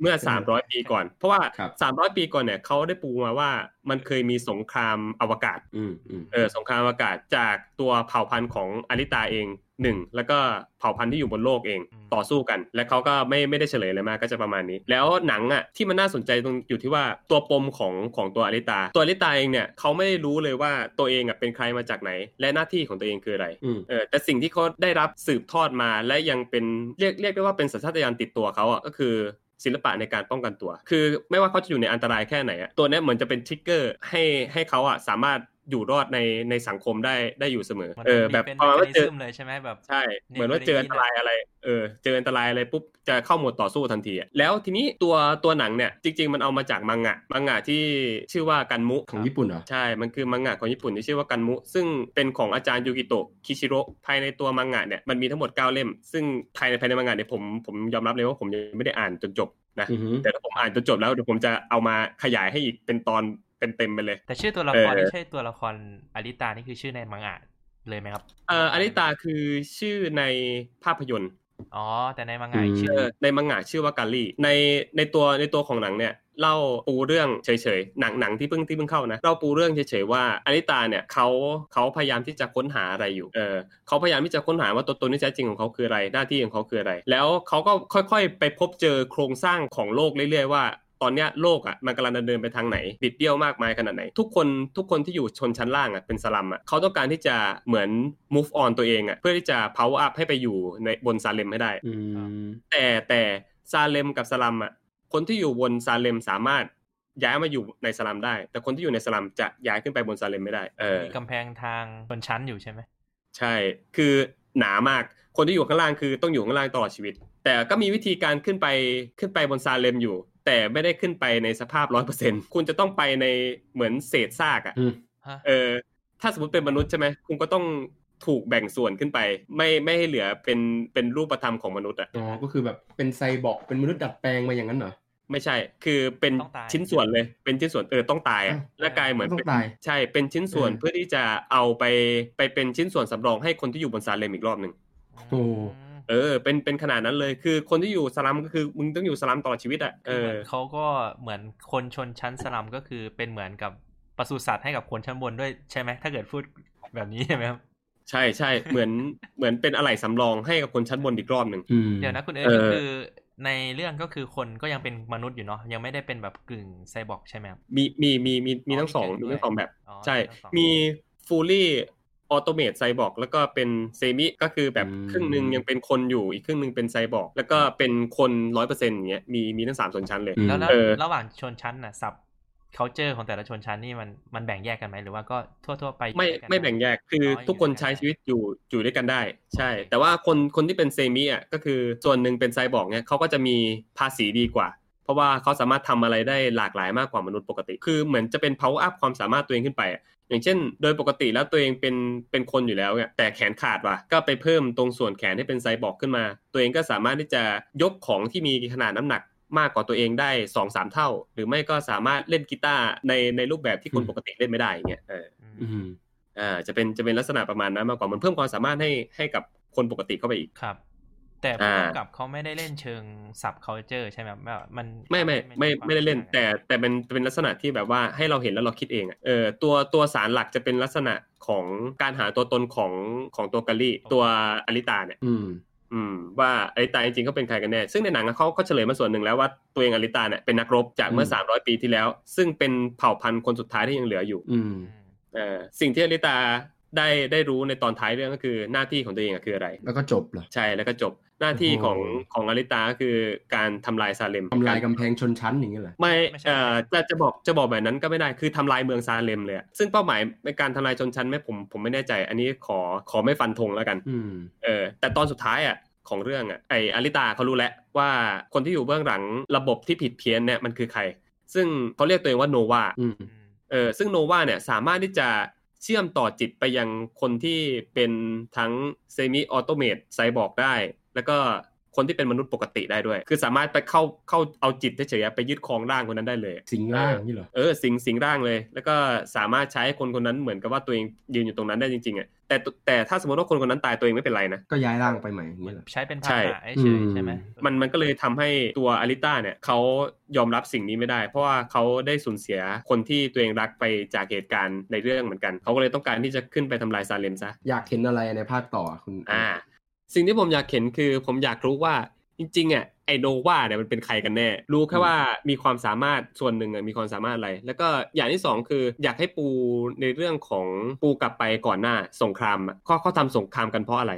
เมื่อใช่ไหม300ปีก่อน เพราะว่าครับ300ปีก่อนเนี่ยเขาได้ปูมาว่ามันเคยมีสงครามอวกาศอืมอืมเออสงครามอากาศจากตัวเผ่าพันธุ์ของอลิตาเองหนึ่งแล้วก็เผ่าพันธุ์ที่อยู่บนโลกเองอืมต่อสู้กัน และเขาก็ไม่ไม่ได้เฉลยอะไรมากก็จะประมาณนี้ แล้วหนังอะที่มันน่าสนใจตรงอยู่ที่ว่าตัวปมของของตัวอลิตา ตัวอลิตาเองเนี่ยเขาไม่ได้รู้เลยว่าตัวเองอะเป็นใครมาจากไหน และหน้าที่ของตัวเองคืออะไรอืมเออแต่สิ่งที่เขาได้รับสืบทอดมาและยังเป็นเรียกเรียกได้ว่าเป็นสัญชาตญาณติดตัวเขาอะก็คือ ศิลปะในการป้องกันตัว คือไม่ว่าเขาจะอยู่ในอันตรายแค่ไหนอะตัวนี้เหมือนจะเป็นทริกเกอร์ให้ให้เขาอะสามารถ อยู่รอดในในสังคมได้ได้อยู่เสมอมันเออ แบบเป็นประมาณว่าเจอ mechanism เลยใช่ไหมแบบใช่ เหมือนว่าเจออันตรายอะไร เออ เจออันตรายอะไรปุ๊บจะเข้าโหมดต่อสู้ทันทีอะแล้วทีนี้ตัวตัวหนังเนี่ยจริง ๆ มันเอามาจากมังงะมังงะที่ชื่อว่ากันมุของญี่ปุ่นเหรอใช่มันคือมังงะของญี่ปุ่นที่ชื่อว่ากันมุ ซึ่งเป็นของอาจารย์ยูกิโตะคิชิโร่ภายในตัวมังงะเนี่ยมันมีทั้งหมด9เล่ม ซึ่งภายในภายในมังงะเนี่ยผมผมยอมรับเลยว่าผมยังไม่ได้อ่านจนจบนะอือหือแต่ถ้าผมอ่านจนจบแล้วเดี๋ยวผมจะเอามาขยายให้อีกเป็นตอน เป็นเต็มๆไปเลย แต่ชื่อตัวละครเออที่ใช่ตัวละครอลิตานี่คือชื่อในมังงะเลยไหมครับเอ่ออริตาคือชื่อในภาพยนตร์อ๋อแต่ในมังงะอีกชื่อเออในมังงะชื่อว่ากาลี่ในในตัวในตัวของหนังเนี่ยเล่าปูเรื่องเฉยๆหนังหนังที่เพิ่งที่เพิ่งเข้านะเล่าปูเรื่องเฉยๆว่าอลิตาเนี่ยเขาเขาพยายามที่จะค้นหาอะไรอยู่เออเขาพยายามที่จะค้นหาว่าตัวตนที่แท้จริงของเขาคืออะไรหน้าที่ของเขาคืออะไร แล้วเขาก็ค่อยๆ ไปพบเจอโครงสร้างของโลกเรื่อยๆว่า ตอนเนี้ยโลกอะมันกำลังดำเนินไปทางไหน บิดเบี้ยวมากมายขนาดไหน ทุกคนทุกคนที่อยู่ชนชั้นล่างอะเป็นสลัมอะเขาต้องการที่จะเหมือน move on ตัวเองอะเพื่อที่จะ power up ให้ไปอยู่ในบนซาเลมให้ได้อืมแต่แต่ซาเลมกับสลัมอะคนที่อยู่บนซาเลมสามารถย้ายมาอยู่ในสลัมได้ แต่คนที่อยู่ในสลัมจะย้ายขึ้นไปบนซาเลมไม่ได้เออมีกำแพงทางบนชั้นอยู่ใช่ไหมใช่คือหนามาก คนที่อยู่ข้างล่างคือต้องอยู่ข้างล่างตลอดชีวิต แต่ก็มีวิธีการขึ้นไปขึ้นไปบนซาเลมอยู่ แต่ไม่ได้ขึ้นไปในสภาพร้อยเปอร์เซ็นคุณจะต้องไปในเหมือนเศษซากอะอืมฮะเออ ถ้าสมมติเป็นมนุษย์ใช่ไหมคุณก็ต้องถูกแบ่งส่วนขึ้นไป ไม่ไม่ให้เหลือเป็นเป็นรูปธรรมของมนุษย์อะอ๋อก็คือแบบเป็นไซบอร์กเป็นมนุษย์ดัดแปลงมาอย่างนั้นเหรอไม่ใช่ คือเป็นต้องตายชิ้นส่วนเลย เป็นชิ้นส่วนเออต้องตายอะอ้าวและกลายเหมือนต้องเป็นตายใช่ เป็นชิ้นส่วนเออเพื่อที่จะเอาไปไปเป็นชิ้นส่วนสำรองให้คนที่อยู่บนซาเลมอีกรอบหนึ่งโอ้ม เออ เป็นเป็นขนาดนั้นเลยคือคนที่อยู่สลัมก็คือมึงต้องอยู่สลัมตลอดชีวิตอะเอคือเหอมือนเขาก็เหมือนคนชนชั้นสลัมก็คือเป็นเหมือนกับปศุสัตว์ให้กับคนชั้นบนด้วยใช่ไหมถ้าเกิดพูดแบบนี้ใช่ไหมครับใช่ใช่เหมือนเหมือนเป็นอะไหล่สำรองให้กับคนชั้นบนอีกรอบหนึ่งอืมเดี๋ยวนะคุณเอิร์เอธอคือในเรื่องก็คือคนก็ยังเป็นมนุษย์อยู่เนาะยังไม่ได้เป็นแบบกึ่งไซบอร์กใช่ไหมครับมีมีมีมีมีอ๋อทั้งสองมีมีเกิดด้วยทั้งสองแบบอ๋อใช่ทั้งส องมี fully automate ไซบอร์กแล้วก็เป็น semi ก็คือแบบอืมครึ่งหนึ่งยังเป็นคนอยู่อีกครึ่งหนึ่งเป็นไซบอร์กแล้วก็เป็นคนร้อยเปอร์เซ็นต์อย่างเงี้ยมีมีทั้งสามชนชั้นเลยแล้วแล้วเออระหว่างชนชั้นน่ะสับ culture ของแต่ละชนชั้นนี่มันมันแบ่งแยกกันไหมหรือว่าก็ทั่วทั่วๆไปอยู่ไม่ด้วยกันไม่แบ่งแยกคือออทุกคนอยู่ด้วยกันใช้ชีวิตอยู่อยู่ด้วยกันได้ ใช่โอเคแต่ว่าคนคนที่เป็น semi อะก็คือส่วนหนึ่งเป็นไซบอร์กเนี่ยเขาก็จะมีภาษีดีกว่า เพราะว่าเขาสามารถทำอะไรได้หลากหลายมากกว่ามนุษย์ปกติ คือเหมือนจะเป็น power up ความสามารถตัวเองขึ้นไป อย่างเช่น โดยปกติแล้วตัวเองเป็นเป็นคนอยู่แล้วเนี่ยแต่แขนขาดว่ะ ก็ไปเพิ่มตรงส่วนแขนให้เป็นไซบอร์กขึ้นมา ตัวเองก็สามารถที่จะยกของที่มีขนาดน้ำหนักมากกว่าตัวเองได้2อสามเท่า หรือไม่ก็สามารถเล่นกีตาร์ในในรูปแบบที่คนปกติเล่นไม่ได้อย่างเงี้ยเอออืมอ่าจะเป็นจะเป็นลักษณะประมาณนั้นมากกว่ามันเพิ่มความสามารถให้ให้กับคนปกติเข้าไปอีกครับ แต่อ่าผู้กำกับเขาไม่ได้เล่นเชิงสับ culture ใช่ไหมครับแบบมันไม่ไม่ไม่ไม่ได้เล่นความแต่แต่เป็นเป็นลักษณะที่แบบว่าให้เราเห็นแล้วเราคิดเองอะเออตัวตัวสารหลักจะเป็นลักษณะของการหาตัวตนของของตัวกาลี่ตัวอลิตาเนี่ย อืมอืมว่าอลิตาจริงๆเขาเป็นใครกันแน่ ซึ่งในหนังอะเขาเขาเฉลยมาส่วนหนึ่งแล้วว่าตัวเองอลิตาเนี่ยเป็นนักรบจากเมื่ออืม300 ปีที่แล้ว ซึ่งเป็นเผ่าพันธุ์คนสุดท้ายที่ยังเหลืออยู่ อืมอืมเออสิ่งที่อลิตาได้ได้รู้ในตอนท้ายเรื่องก็คือหน้าที่ของตัวเองอะคืออะไร แล้วก็จบเหรอใช่แล้วก็จบ หน้าที่ของโอ้โหของอลิตาก็คือการทำลายซาเลมทำลายกรกำแพงชนชั้นอย่างเงี้ยเหรอไม่ไม่ใช่เอ่อจะจะบอกจะบอกแบบนั้นก็ไม่ได้คือทำลายเมืองซาเลมเลยอะซึ่งเป้าหมายในการทำลายชนชั้นไหมผมผมไม่แน่ใจ อันนี้ขอขอไม่ฟันธงแล้วกันอืมเออแต่ตอนสุดท้ายอะของเรื่องอะไออาริตาเขารู้แล้วว่าคนที่อยู่เบื้องหลังระบบที่ผิดเพี้ยนเนี่ยมันคือใคร ซึ่งเขาเรียกตัวเองว่าโนวาอืมอืมเออซึ่งโนวาเนี่ยสามารถที่จะเชื่อมต่อจิตไปยังคนที่เป็นทั้ง semi automate ไซบอร์กได้ แล้วก็คนที่เป็นมนุษย์ปกติได้ด้วย คือสามารถไปเข้าเข้าเอาจิตเฉยๆไปยึดครองร่างคนนั้นได้เลย สิงร่างนี่เหรอ เออ สิงสิงร่างเลย แล้วก็สามารถใช้ให้คนคนนั้นเหมือนกับว่าตัวเองยืนอยู่ตรงนั้นได้จริงๆอะ แต่ตแต่ถ้าสมมติว่าคนคนนั้นตายตัวเองไม่เป็นไรนะ ก็ย้ายร่างไปใหม่อย่างเงี้ยเหรอใช้เป็นใช่ภาษาเฉยๆใช่ไหมอืมมันมันก็เลยทำให้ตัวอาริต้าเนี่ยเขายอมรับสิ่งนี้ไม่ได้ เพราะว่าเขาได้สูญเสียคนที่ตัวเองรักไปจากเหตุการณ์ในเรื่องเหมือนกัน เขาก็เลยต้องการที่จะขึ้นไปทำลายซาเลมซะ อยากเห็นอะไรในภาคต่อคุณ อ่า สิ่งที่ผมอยากเห็นคือ ผมอยากรู้ว่าจริงๆอะไอโนวาเนี่ยมันเป็นใครกันแน่ รู้แค่ว่ามีความสามารถส่วนหนึ่งอะมีความสามารถอะไร แล้วก็อย่างที่สองคืออยากให้ปูในเรื่องของปูกลับไปก่อนหน้าสงครามอะเขาเขาทำสงครามกันเพราะอะไร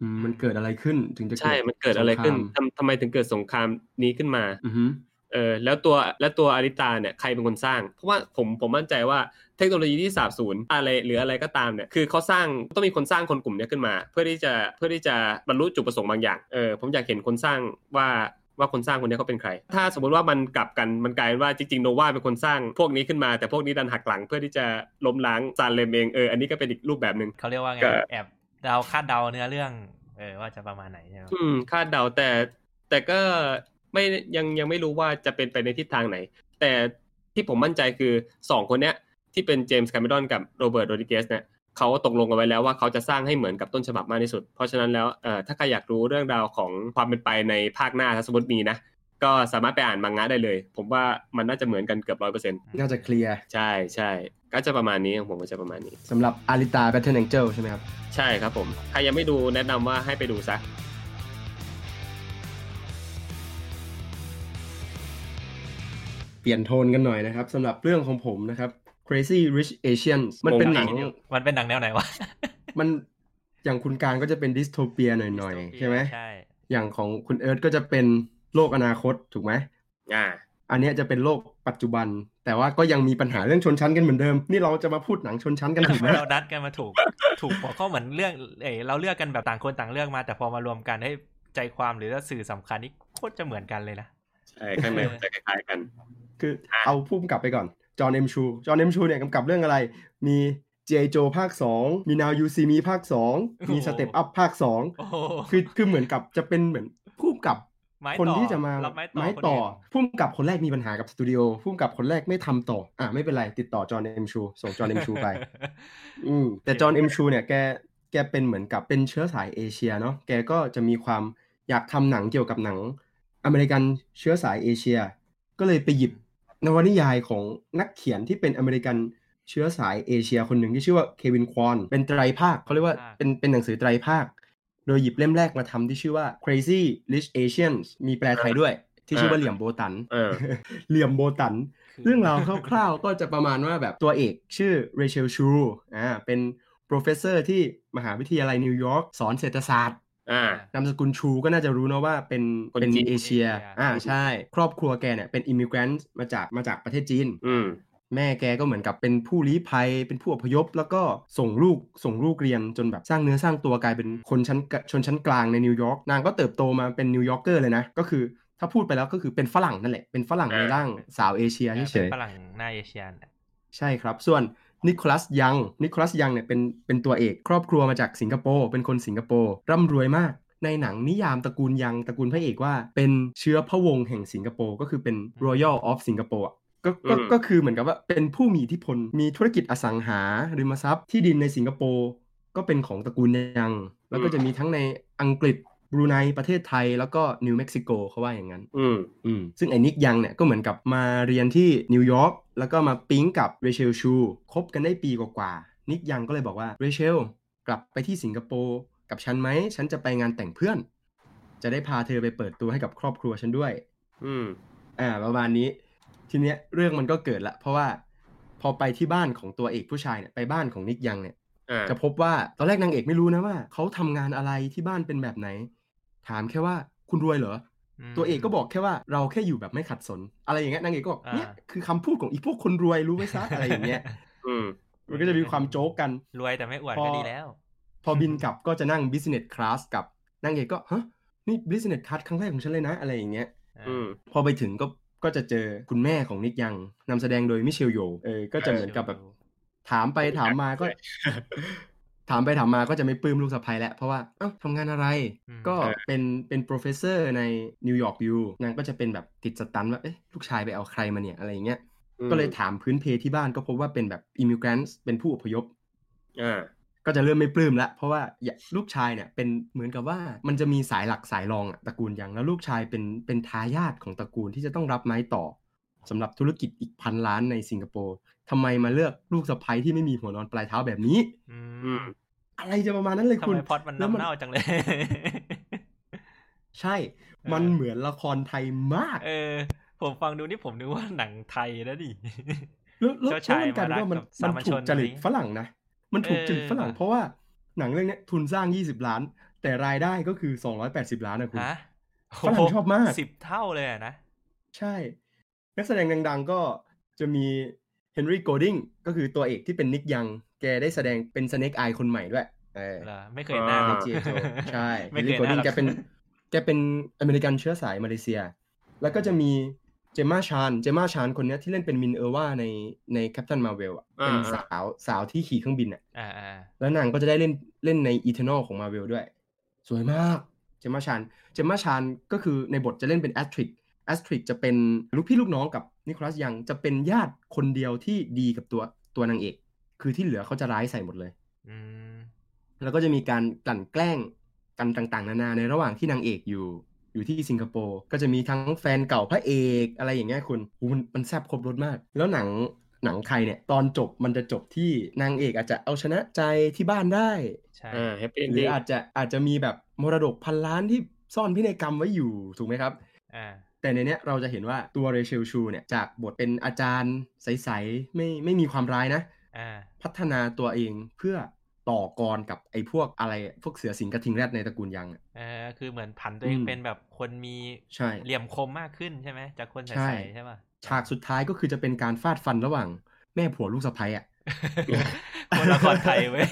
อืมมันเกิดอะไรขึ้นถึงจะใช่มันเกิดอะไรขึ้นสงครามทำทำไมถึงเกิดสงครามนี้ขึ้นมาอือฮึเออแล้วตัวแล้วตัวอาริตาเนี่ยใครเป็นคนสร้าง เพราะว่าผมผมมั่นใจว่า เทคโนโลยีที่สาบสูญอะไรหรืออะไรก็ตามเนี่ยคือเขาสร้างต้องมีคนสร้างคนกลุ่มเนี้ยขึ้นมา เพื่อที่จะเพื่อที่จะบรรลุจุดประสงค์บางอย่างเออผมอยากเห็นคนสร้างว่าว่าคนสร้างคนเนี้ยเขาเป็นใคร ถ้าสมมติว่ามันกลับกัน มันกลายเป็นว่าจริงๆ โนวาเป็นคนสร้างพวกนี้ขึ้นมา แต่พวกนี้ดันหักหลังเพื่อที่จะล้มล้างซาเลมเอง เออ อันนี้ก็เป็นอีกรูปแบบหนึ่ง เขาเรียกว่าไงก็แอบเดาคาดเดาเนื้อเรื่อง เออ ว่าจะประมาณไหนใช่ไหมอืม คาดเดาแต่ แต่ก็ไม่ยังยังไม่รู้ว่าจะเป็นไปในทิศทางไหน แต่ที่ผมมั่นใจคือสองคนเนี้ย ที่เป็นเจมส์แคมเมรอนกับโรเบิร์ตโรดิเกสเนี่ยเขาตกลงกันไว้แล้วว่าเขาจะสร้างให้เหมือนกับต้นฉบับมากที่สุด เพราะฉะนั้นแล้วเอ่อถ้าใครอยากรู้เรื่องราวของความเป็นไปในภาคหน้าถ้าสมมติมีนะก็สามารถไปอ่านมังงะได้เลย ผมว่ามันน่าจะเหมือนกันเกือบร้อยเปอร์เซ็นต์น่าจะเคลียร์ ใช่ใช่ก็จะประมาณนี้ของผมก็จะประมาณนี้สำหรับอาริตา Battle Angel ใช่ไหมครับ ใช่ครับผม ใครยังไม่ดูแนะนำว่าให้ไปดูซะเปลี่ยนโทนกันหน่อยนะครับสำหรับเรื่องของผมนะครับ Crazy Rich Asians มันเป็นหนังมันเป็นหนังแนวไหนวะ มันอย่างคุณการก็จะเป็นดิสโทเปียหน่อยๆ ใช่ไหมใช่อย่างของคุณเอิร์ธก็จะเป็นโลกอนาคตถูกไหมอ่าอันเนี้ยจะเป็นโลกปัจจุบัน แต่ว่าก็ยังมีปัญหาเรื่องชนชั้นกันเหมือนเดิม นี่เราจะมาพูดหนังชนชั้นกันถูกไหมเรานัดกันมาถูก ถูกหัวข้อเหมือนเรื่องเอยเราเลือกกันแบบต่างคนต่างเลือกมา แต่พอมารวมกันให้ใจความหรือว่าสื่อสำคัญนี่โคตรจะเหมือนกันเลยนะใช่ข้างในมันจะคล้ายๆกัน คือเอาพุ่มกลับไปก่อน จอห์นเอ็มชู จอห์นเอ็มชูเนี่ยกำกับเรื่องอะไร มี G.I. Joe ภาค 2 มี Now You See Me ภาค 2 มี Step Up ภาคโอ้โห2คือคือเหมือนกับจะเป็นเหมือนผู้กำกับไม้คนต่อที่จะมารับไม้ต่อไม้คนต่ออื่นผู้กำกับคนแรกมีปัญหากับสตูดิโอผู้กำกับคนแรกไม่ทำต่อ อะไม่เป็นไร ติดต่อจอห์นเอ็มชู ส่งจอห์นเอ็มชูไป อืมแต่จอห์นเอ็มชูเนี่ยแกแกเป็นเหมือนกับเป็นเชื้อสายเอเชียเนาะแกก็จะมีความอยากทำหนังเกี่ยวกับหนัง อเมริกันเชื้อสายเอเชีย ก็เลยไปหยิบ นวนิยายของนักเขียนที่เป็นอเมริกันเชื้อสายเอเชียคนหนึ่งที่ชื่อว่าเควินควอนเป็นไตรภาคเขาเรียกว่าเป็นเป็นหนังสือไตรภาค โดยหยิบเล่มแรกมาทำที่ชื่อว่า Crazy Rich Asians มีแปลไทยด้วย ที่ชื่อว่าเหลี่ยมโบตั๋นเออเหลี่ยมโบตั๋นคือเรื่องราวคร่าวๆก็จะประมาณว่าแบบตัวเอกชื่อเรเชลชูอ่าเป็น professor ที่มหาวิทยาลัยนิวยอร์กสอนเศรษฐศาสตร์ อ่านามสกุลชูก็น่าจะรู้นะว่าเป็นคนเป็นจีนเอเชียเอเชีย อ่าใช่ ครอบครัวแกเนี่ยเป็น immigrant มาจากมาจากประเทศจีน อืมแม่แกก็เหมือนกับเป็นผู้ลี้ภัย เป็นผู้อพยพ แล้วก็ส่งลูกส่งลูกเรียนจนแบบสร้างเนื้อสร้างตัวกลายเป็นคนชั้นชนชั้นกลางในนิวยอร์กนางก็เติบโตมาเป็น New Yorker เลยนะก็คือถ้าพูดไปแล้วก็คือเป็นฝรั่งนั่นแหละเป็นฝรั่งในร่างสาวเอเชียเออเฉเป็นยฝรั่งหน้าเอเชียนๆใช่ครับส่วน นิโคลัสยังนิโคลัสยังเนี่ยเป็นเป็นตัวเอก ครอบครัวมาจากสิงคโปร์เป็นคนสิงคโปร์ร่ำรวยมาก ในหนังนิยามตระกูลยังตระกูลพระเอกว่า เป็นเชื้อพระวงศ์แห่งสิงคโปร์ก็คือเป็น Royal of Singapore อะก็ก็อืมก็คือเหมือนกับว่าเป็นผู้มีอิทธิพลมีธุรกิจอสังหาริมทรัพย์ที่ดินในสิงคโปร์ก็เป็นของตระกูลยัง แล้วก็จะมีทั้งในอังกฤษบรูไนประเทศไทยแล้วก็นิวเม็กซิโกเขาว่าอย่างนั้น อืมอืมซึ่งไอ้นิกยังเนี่ยก็เหมือนกับมาเรียนที่นิวยอร์ก แล้วก็มาปิ๊งกับเรเชลชูคบกันได้ปีกว่าๆนิกยังก็เลยบอกว่าเรเชลกลับไปที่สิงคโปร์กับฉันไหม ฉันจะไปงานแต่งเพื่อน จะได้พาเธอไปเปิดตัวให้กับครอบครัวฉันด้วย อืม อ่า ประมาณนี้ ทีเนี้ยเรื่องมันก็เกิดละ เพราะว่าพอไปที่บ้านของตัวเอกผู้ชายเนี่ย ไปบ้านของนิกยังเนี่ยอ่าจะพบว่าตอนแรกนางเอกไม่รู้นะว่าเขาทำงานอะไรที่บ้านเป็นแบบไหน ถามแค่ว่าคุณรวยเหรอม ตัวเอกก็บอกแค่ว่าเราแค่อยู่แบบไม่ขัดสน อะไรอย่างเงี้ยนางเอกก็บอกอ่าเนี่ยคือคำพูดของอีพวกคนรวยรู้ไหมซะอะไรอย่างเงี้ยอืมมันก็จะมีความโจ๊กกันรวยแต่ไม่อวดพอก็ดีแล้ว พอบินกลับก็จะนั่ง business class กับนางเอกก็ฮะนี่ business class ครั้งแรกของฉันเลยนะอะไรอย่างเงี้ยอืมพอไปถึงก็ก็จะเจอคุณแม่ของนิกยังนำแสดงโดยมิเชลโยเออก็จะเหมือนกับแบบถามไปถามมาก็ ถามไปถามมาก็จะไม่ปลื้มลูกสะใภ้แล้ว เพราะว่า เอ้าทำงานอะไรอืมก็เป็นเป็น professor ในนิวยอร์กยูนางก็จะเป็นแบบติดสตันว่าเอ๊ะลูกชายไปเอาใครมาเนี่ยอะไรอย่างเงี้ยอืมก็เลยถามพื้นเพที่บ้านก็พบว่าเป็นแบบ immigrants เป็นผู้อพยพอ่าก็จะเริ่มไม่ปลื้มละเพราะว่าอย่าลูกชายเนี่ยเป็นเหมือนกับว่ามันจะมีสายหลักสายรองอะตระกูลยังแล้วลูกชายเป็นเป็นทายาทของตระกูลที่จะต้องรับไม้ต่อสำหรับธุรกิจอีกพันล้านในสิงคโปร์ ทำไมมาเลือกลูกสะใภ้ที่ไม่มีหัวนอนปลายเท้าแบบนี้ อือืมมอะไรจะประมาณนั้นเลยทำคุณไมพล็อดมันแล้วน้ำเน่าจังเลย ใช่ มันเหมือนละครไทยมาก เออ ผมฟังดูนี่ผมนึกว่าหนังไทยแล้วดิแล้วแล้วเจ้าชายแล้วมันกลายเป็นว่ามันมารักกับมันสามัญถูชกนจริตอะไรฝรั่งนะ มันถูกจริตเออฝรั่งว่ะเพราะว่าหนังเรื่องเนี้ยทุนสร้าง20ล้าน แต่รายได้ก็คือ280ล้านนะคุณฮะฝรั่งชอบมากสิบเท่าเลยอะนะ ใช่ นักแสดงดัง ๆ ก็จะมี เฮนรี่โกดิงก็คือตัวเอกที่เป็นนิกยัง แกได้แสดงเป็นสเน็กไอคนใหม่ด้วยเออเหรอไม่เคยเห็นหน้าอ่าเลในยเจโจใช่ไม่เฮนเคยรี่โกเห็นหดิงน้าหรอกแกเป็นแกเป็นอเมริกันเชื้อสายมาเลเซีย แล้วก็จะมีเจมมาชาน เจมมาชานคนเนี้ยที่เล่นเป็นมินเออร์ว่าในในแคปตันมาเวลอะ เป็นอ่าสาวสาวที่ขี่เครื่องบินอะอ่าอ่าแล้วนางก็จะได้เล่นเล่นในอีเทอร์นอลของมาเวลด้วย สวยมาก เจมมาชาน เจมมาชานก็คือในบทจะเล่นเป็นแอสทริก แอสทริกจะเป็นลูกพี่ลูกน้องกับนิโคลัสยังจะเป็นญาติคนเดียวที่ดีกับตัวตัวนางเอก คือที่เหลือเขาจะร้ายใส่หมดเลยอืมแล้วก็จะมีการกลั่นแกล้งกันต่าง ๆ นานาในระหว่างที่นางเอกอยู่ อยู่ที่สิงคโปร์ก็จะมีทั้งแฟนเก่าพระเอกอะไรอย่างเงี้ยคุณโหมันมันแซ่บครบรสมาก แล้วหนังหนังไทยเนี่ย ตอนจบมันจะจบที่นางเอกอาจจะเอาชนะใจที่บ้านได้ใช่อ่าแฮปปี้หรืออาจจะอาจจะมีแบบมรดกพันล้านที่ซ่อนพินัยกรรมไว้อยู่ถูกไหมครับ อ่า แต่ในเนี้ยเราจะเห็นว่าตัวเรเชลชูเนี่ยจากบทเป็นอาจารย์ใสๆไม่ไม่มีความร้ายนะอ่าพัฒนาตัวเองเพื่อต่อกรกับไอ้พวกอะไรพวกเสือสิงกระทิงแรดในตระกูลยังอะเออคือเหมือนผันตัวเองอืมเป็นแบบคนมีใช่เหลี่ยมคมมากขึ้นใช่ไหมจากคนใใช่สๆใช่ป่ะฉากสุดท้ายก็คือจะเป็นการฟาดฟันระหว่าง แม่ผัวลูกสะใภ้อะคนละครไทยเว้ย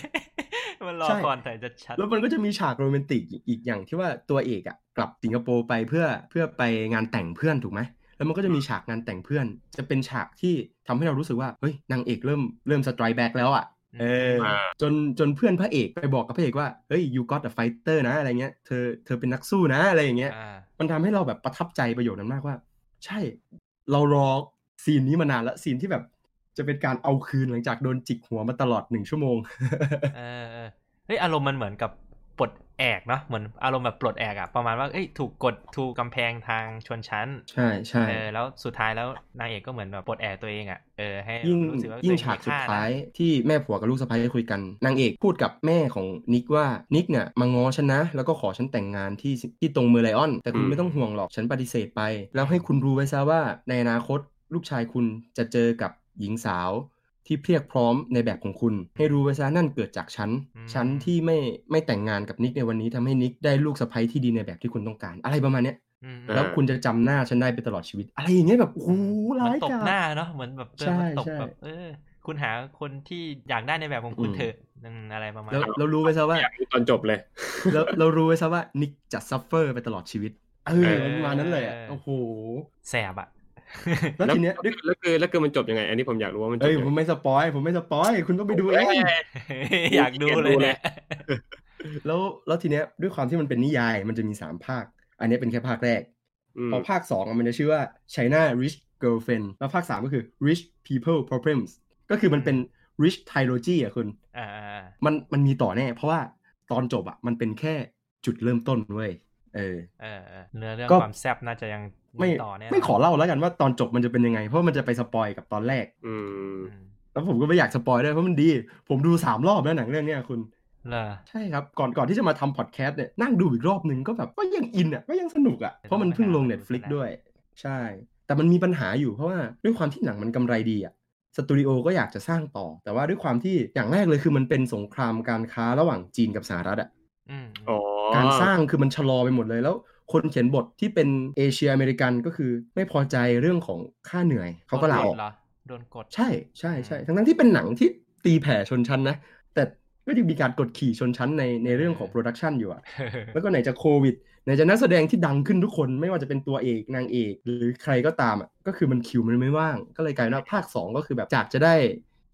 มันละใช่ครไทยจะชัด แล้วมันก็จะมีฉากโรแมนติกอีกอย่างที่ว่าตัวเอกอะกลับสิงคโปร์ไปเพื่อเพื่อไปงานแต่งเพื่อนถูกไหมแล้วมันก็จะมีฉากงานแต่งเพื่อน จะเป็นฉากที่ทำให้เรารู้สึกว่าเฮ้ยนางเอกเริ่มเริ่ม strike back แล้วอะเอออ่าจนจนเพื่อนพระเอกไปบอกกับพระเอกว่าเฮ้ย you got a fighter นะอะไรเงี้ยเธอเธอเป็นนักสู้นะอะไรอย่างเงี้ยอ่ามันทำให้เราแบบประทับใจประโยคนั้นมากว่า ใช่ เรารอซีนนี้มานานแล้วซีนที่แบบ จะเป็นการเอาคืนหลังจากโดนจิกหัวมาตลอดหนึ่งชั่วโมงเออเออเฮ้ยอารมณ์มันเหมือนกับปลดแอกเนาะเหมือนอารมณ์แบบปลดแอกอะประมาณว่าเอ้ยถูกกดถูกกำแพงทางชนชั้น ใช่ใช่เออแล้วสุดท้ายแล้วนางเอกก็เหมือนแบบปลดแอกตัวเองอะเออให้ยิ่งรู้สึกว่ายิ่งตัวเอฉากสุดมีค่ท้ายนะที่แม่ผัวกับลูกสะใภ้คุยกันนางเอกพูดกับแม่ของนิกว่านิกเนี่ยมาง้อฉันนะ แล้วก็ขอฉันแต่งงานที่ที่ตรงเมอร์ไลออน แต่คุณอืมไม่ต้องห่วงหรอกฉันปฏิเสธไป แล้วให้คุณรู้ไว้ซะว่าในอนาคตลูกชายคุณจะเจอกับ หญิงสาวที่เพรียกพร้อมในแบบของคุณ ให้รู้ไว้ซะนั่นเกิดจากฉันอืมฉันที่ไม่ไม่แต่งงานกับนิกในวันนี้ทำให้นิกได้ลูกสะใภ้ที่ดีในแบบที่คุณต้องการ อะไรประมาณเนี้ยอืมแล้วคุณจะจำหน้าฉันได้ไปตลอดชีวิต อะไรอย่างเงี้ยแบบโอ้โหเหมืร้าอนยตบกาจหน้าเนาะเหมือนแบบเดินใช่มาตบใช่แบบเออ คุณหาคนที่อยากได้ในแบบของคุณอืมเถอะอืมอะไรประมาณแล้วนั้นเรารู้ไว้ซะว่าอยากดูตอนจบเลยแล้วเรารู้ไว้ซะว่า Nick จะ suffer ไปตลอดชีวิตเออมันประมาณนั้นเลยอะโอ้โหแสบอะ แล้วทีเนี้ยแล้วแล้วคือแล้วคือมันจบยังไง อันนี้ผมอยากรู้ว่ามันจบเอ้ยยังผมไงไม่ spoil ผมไม่ spoil คุณต้องไปดูเองเอ้ยอยากดูเลยเนี่ยแล้วแล้วทีเนี้ยด้วยความที่มันเป็นนิยายมันจะมีสามภาค อันนี้เป็นแค่ภาคแรกมพอภาคสองอะมันจะชื่อว่า China Rich Girlfriend แล้วภาคสามก็คือ Rich People Problems ก็คือมันเป็น Rich Trilogy อะคุณอ่ามันมันมีต่อแน่ เพราะว่าตอนจบอะมันเป็นแค่จุดเริ่มต้นเว้ยเออเออเออเนื้อเรื่องก็ความแซบน่าจะยัง ไม่ต่อแน่นนไม่ขอเล่าแล้วกันว่าตอนจบมันจะเป็นยังไง เพราะมันจะไป spoil กับตอนแรกอืมอืมแล้วผมก็ไม่อยาก spoil ด้วยเพราะมันดี ผมดูสามรอบแล้วหนังเรื่องเนี้ยคุณเหรอใช่ครับก่อนก่อนที่จะมาทำพอดแคสต์เนี่ยนั่งดูอีกรอบนึงก็แบบก็ยังอินอะก็ยังสนุกอะเพราะมันเพิ่งลง Netflix ด้วย ใช่ แต่มันมีปัญหาอยู่เพราะว่าด้วยความที่หนังมันกำไรดีอะสตูดิโอก็อยากจะสร้างต่อ แต่ว่าด้วยความที่อย่างแรกเลยคือมันเป็นสงครามการค้าระหว่างจีนกับสหรัฐอะอืมอ๋อการสร้างคือมันชะลอไปหมดเลยแล้ว คนเขียนบทที่เป็นเอเชียอเมริกันก็คือไม่พอใจเรื่องของค่าเหนื่อยเขาก็ลาออกโดนดเหรโดนกดใช่ใช่ใช่ทั้งทั้งๆที่เป็นหนังที่ตีแผ่ชนชั้นนะ แต่ก็ยังมีการกดขี่ชนชั้นในในเรื่องของโปรดักชันอยู่อะแล้วก็ไหนจะโควิดไหนจะนักแสดงที่ดังขึ้นทุกคนไม่ว่าจะเป็นตัวเอกนางเอก หรือใครก็ตามอะก็คือมันคิวมันไม่ว่าง ก็เลยกลายเป็นว่าภาค 2 ก็คือแบบจากจะได้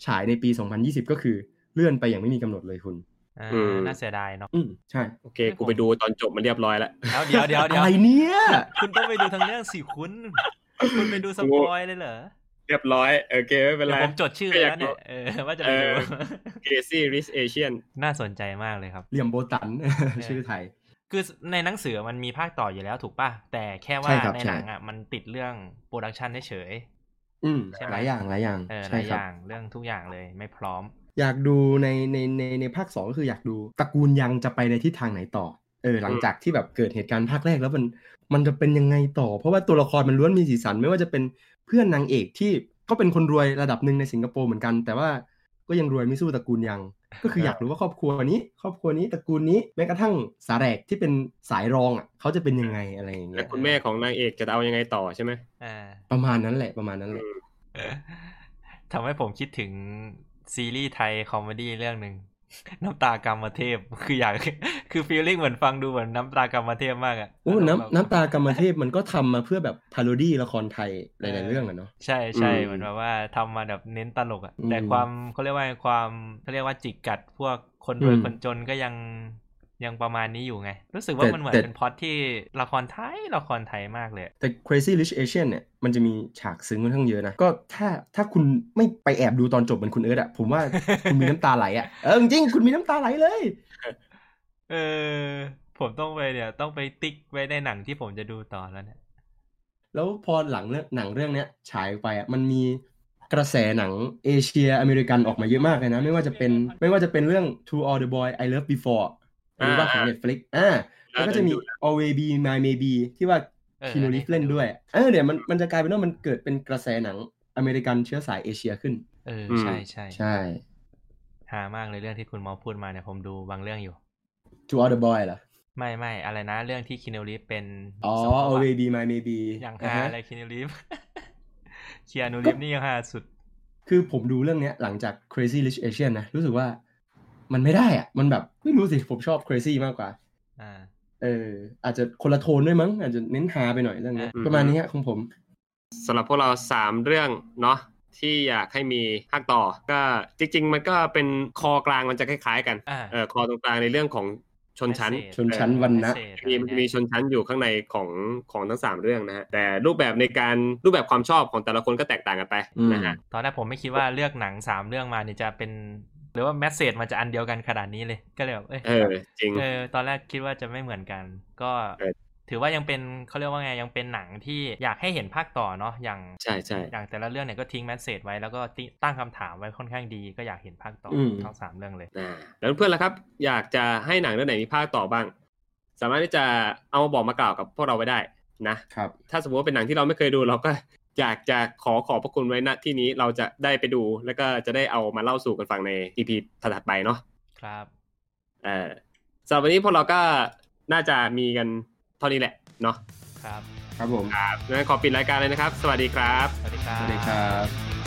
ฉายในปี 2020 ก็คือเลื่อนไปอย่างไม่มีกำหนดเลยคุณ อ่าอืมน่าเสียดายเนาะอืมใช่ โอเค กูไปดูตอนจบมันเรียบร้อยแล้วแล้วเดี๋ยวเดี๋ยวเดี๋ยวอะไรเนี่ย คุณต้องไปดูทั้งเรื่องสิคุณ คุณไปดูสปอยเลยเหรอ เรียบร้อย โอเค ไม่เป็นเดี๋ยไรวผมจดชื่อก็อยากแล้วเนี่ย เออ ว่าจะไปเอดูอ Crazy Rich Asian น่าสนใจมากเลยครับ เหลี่ยมโบตัน ชื่อไทย คือในหนังสือมันมีภาคต่ออยู่แล้วถูกป่ะ แต่แค่ว่าใช่ครับในใช่หนังอะมันติดเรื่อง production เฉยอืมใช่ไหมหลายอย่างหลายอย่างๆเออหใช่ลายคอรับย่าง เรื่องทุกอย่างเลยไม่พร้อม อยากดูในในในในภาคสองก็คืออยากดูตระกูลยังจะไปในทิศทางไหนต่อเออหลังจากที่แบบเกิดเหตุการณ์ภาคแรกแล้วมันมันจะเป็นยังไงต่อ เพราะว่าตัวละครมันล้วนมีสีสันไม่ว่าจะเป็นเพื่อนนางเอกที่ก็เป็นคนรวยระดับหนึ่งในสิงคโปร์เหมือนกัน แต่ว่าก็ยังรวยไม่สู้ตระกูลยัง ก็คืออยากรู้ว่าครอบครัวนี้ ครอบครัวนี้ตระกูลนี้แม้กระทั่งสาแรกที่เป็นสายรองอะเขาจะเป็นยังไงอะไรอย่างแล้เงี้วยคุณแม่ของนางเอกจะเอายังไงต่อใช่ไหมอ่าประมาณนั้นแหละประมาณนั้นแหละทำให้ผมคิดถึง ซีรีส์ไทย comedy เรื่องหนึ่งน้ำตากามเทพคืออยากคือ feeling เหมือนฟังดูเหมือนน้ำตากามเทพมากอะโอ้เราน้ำน้ำตากรรมเทพมันก็ทำมาเพื่อแบบพาโรดี้ละครไทยหลายๆเรื่องอะเนาะใช่ใช่เหมือนแบบว่าทำมาแบบเน้นตลกอะอืมแต่ความเขาเรียกว่าความเขาเรียกว่าจิกกัดพวกคนรวยอืมคนจนก็ยัง ยังประมาณนี้อยู่ไง รู้สึกว่าแต่มันเหมือนแต่เป็นพล็อตที่ละครไทยละครไทยมากเลย แต่ Crazy Rich Asian เนี่ย มันจะมีฉากซึ้งค่อนข้างเยอะนะ ก็ถ้าถ้าคุณไม่ไปแอบดูตอนจบเหมือนคุณเอิร์ธอะผมว่าคุณมีน้ำตาไหลอะเออจริงๆคุณมีน้ำตาไหลเลย เออ ผมต้องไปเนี่ยต้องไปติ๊กไว้ในหนังที่ผมจะดูต่อแล้วเนี่ยแล้วพอหลังเรื่องหนังเรื่องเนี้ยฉายไปอะมันมีกระแสหนังเอเชียอเมริกันออกมาเยอะมากเลยนะ ไม่ว่าจะเป็นไม่ว่าจะเป็นเรื่อง To All the Boy I Love Before หรือว่าของ Netflix อ่าแล้วก็จะมี Always Be My Maybe ที่ว่าเออคีโนอันลินี้ฟเล่นด้วยเออเนี่ยมันมันจะกลายเป็นว่ามันเกิดเป็นกระแสหนังอเมริกันเชื้อสายเอเชียขึ้น เอออืมใช่ใช่ใช่หามากเลยเรื่องที่คุณหมอพูดมาเนี่ยผมดูบางเรื่องอยู่ To All the Boy เหรอไม่ไม่อะไรนะเรื่องที่คิน e ลิฟเป็นอ๋อสองภพ Always Be My Maybe อย่างอ่าฮาฮะอะไรคิน e ลิฟเคียนูลิฟนี่ยังฮาสุด คือผมดูเรื่องเนี้ยหลังจาก Crazy Rich Asian นะ รู้สึกว่า มันไม่ได้อะมันแบบไม่รู้สิผมชอบ Crazy มากกว่าอ่าเอออาจจะคนละโทนด้วยมั้ง อาจจะเน้นฮาไปหน่อยเรื่องนี้อืมประมาณนี้ฮะของผมสำหรับพวกเราสามเรื่องเนาะที่อยากให้มีภาคต่อ ก็จริง ๆ มันก็เป็นคอกลางมันจะคล้าย ๆ กันอ่าเออคอตรงกลางในเรื่องของชนชั้น Message ชนชั้นวรรณะ Message มีมันจะมีชนชั้นอยู่ข้างในของของทั้งสามเรื่องนะฮะแต่รูปแบบในการรูปแบบความชอบของแต่ละคนก็แตกต่างกันไปอืมนะฮะตอนแรกผมไม่คิดว่าเลือกหนังสามเรื่องมาเนี่ยจะเป็น หรือว่าแมสเซจมันจะอันเดียวกันขนาดนี้เลย ก็เลยแบบเอ้ยเออจริงเออตอนแรกคิดว่าจะไม่เหมือนกัน ก็เออถือว่ายังเป็นเขาเรียกว่าไงยังเป็นหนังที่อยากให้เห็นภาคต่อเนาะอย่างใช่ใช่อย่างแต่ละเรื่องเนี่ยก็ทิ้งแมสเซจไว้แล้วก็ติตั้งคำถามไว้ค่อนข้างดี ก็อยากเห็นภาคต่ออมทั้งสามเรื่องเลยอ่าแล้วเพื่อนล่ะครับ อยากจะให้หนังเรื่องไหนมีภาคต่อบ้าง สามารถที่จะเอามาบอกมากล่าวกับพวกเราไว้ได้นะครับถ้าสมมติว่าเป็นหนังที่เราไม่เคยดูเราก็ อยากจะขอขอบพระคุณไว้ณที่นี้เราจะได้ไปดู แล้วก็จะได้เอามาเล่าสู่กันฟังใน EP ถัดๆไปเนาะครับเออสำหรับวันนี้พวกเราก็น่าจะมีกันเท่านี้แหละเนาะครับ ครับผมครับงั้นขอปิดรายการเลยนะครับ สวัสดีครับ สวัสดีครับสวัสดีครับ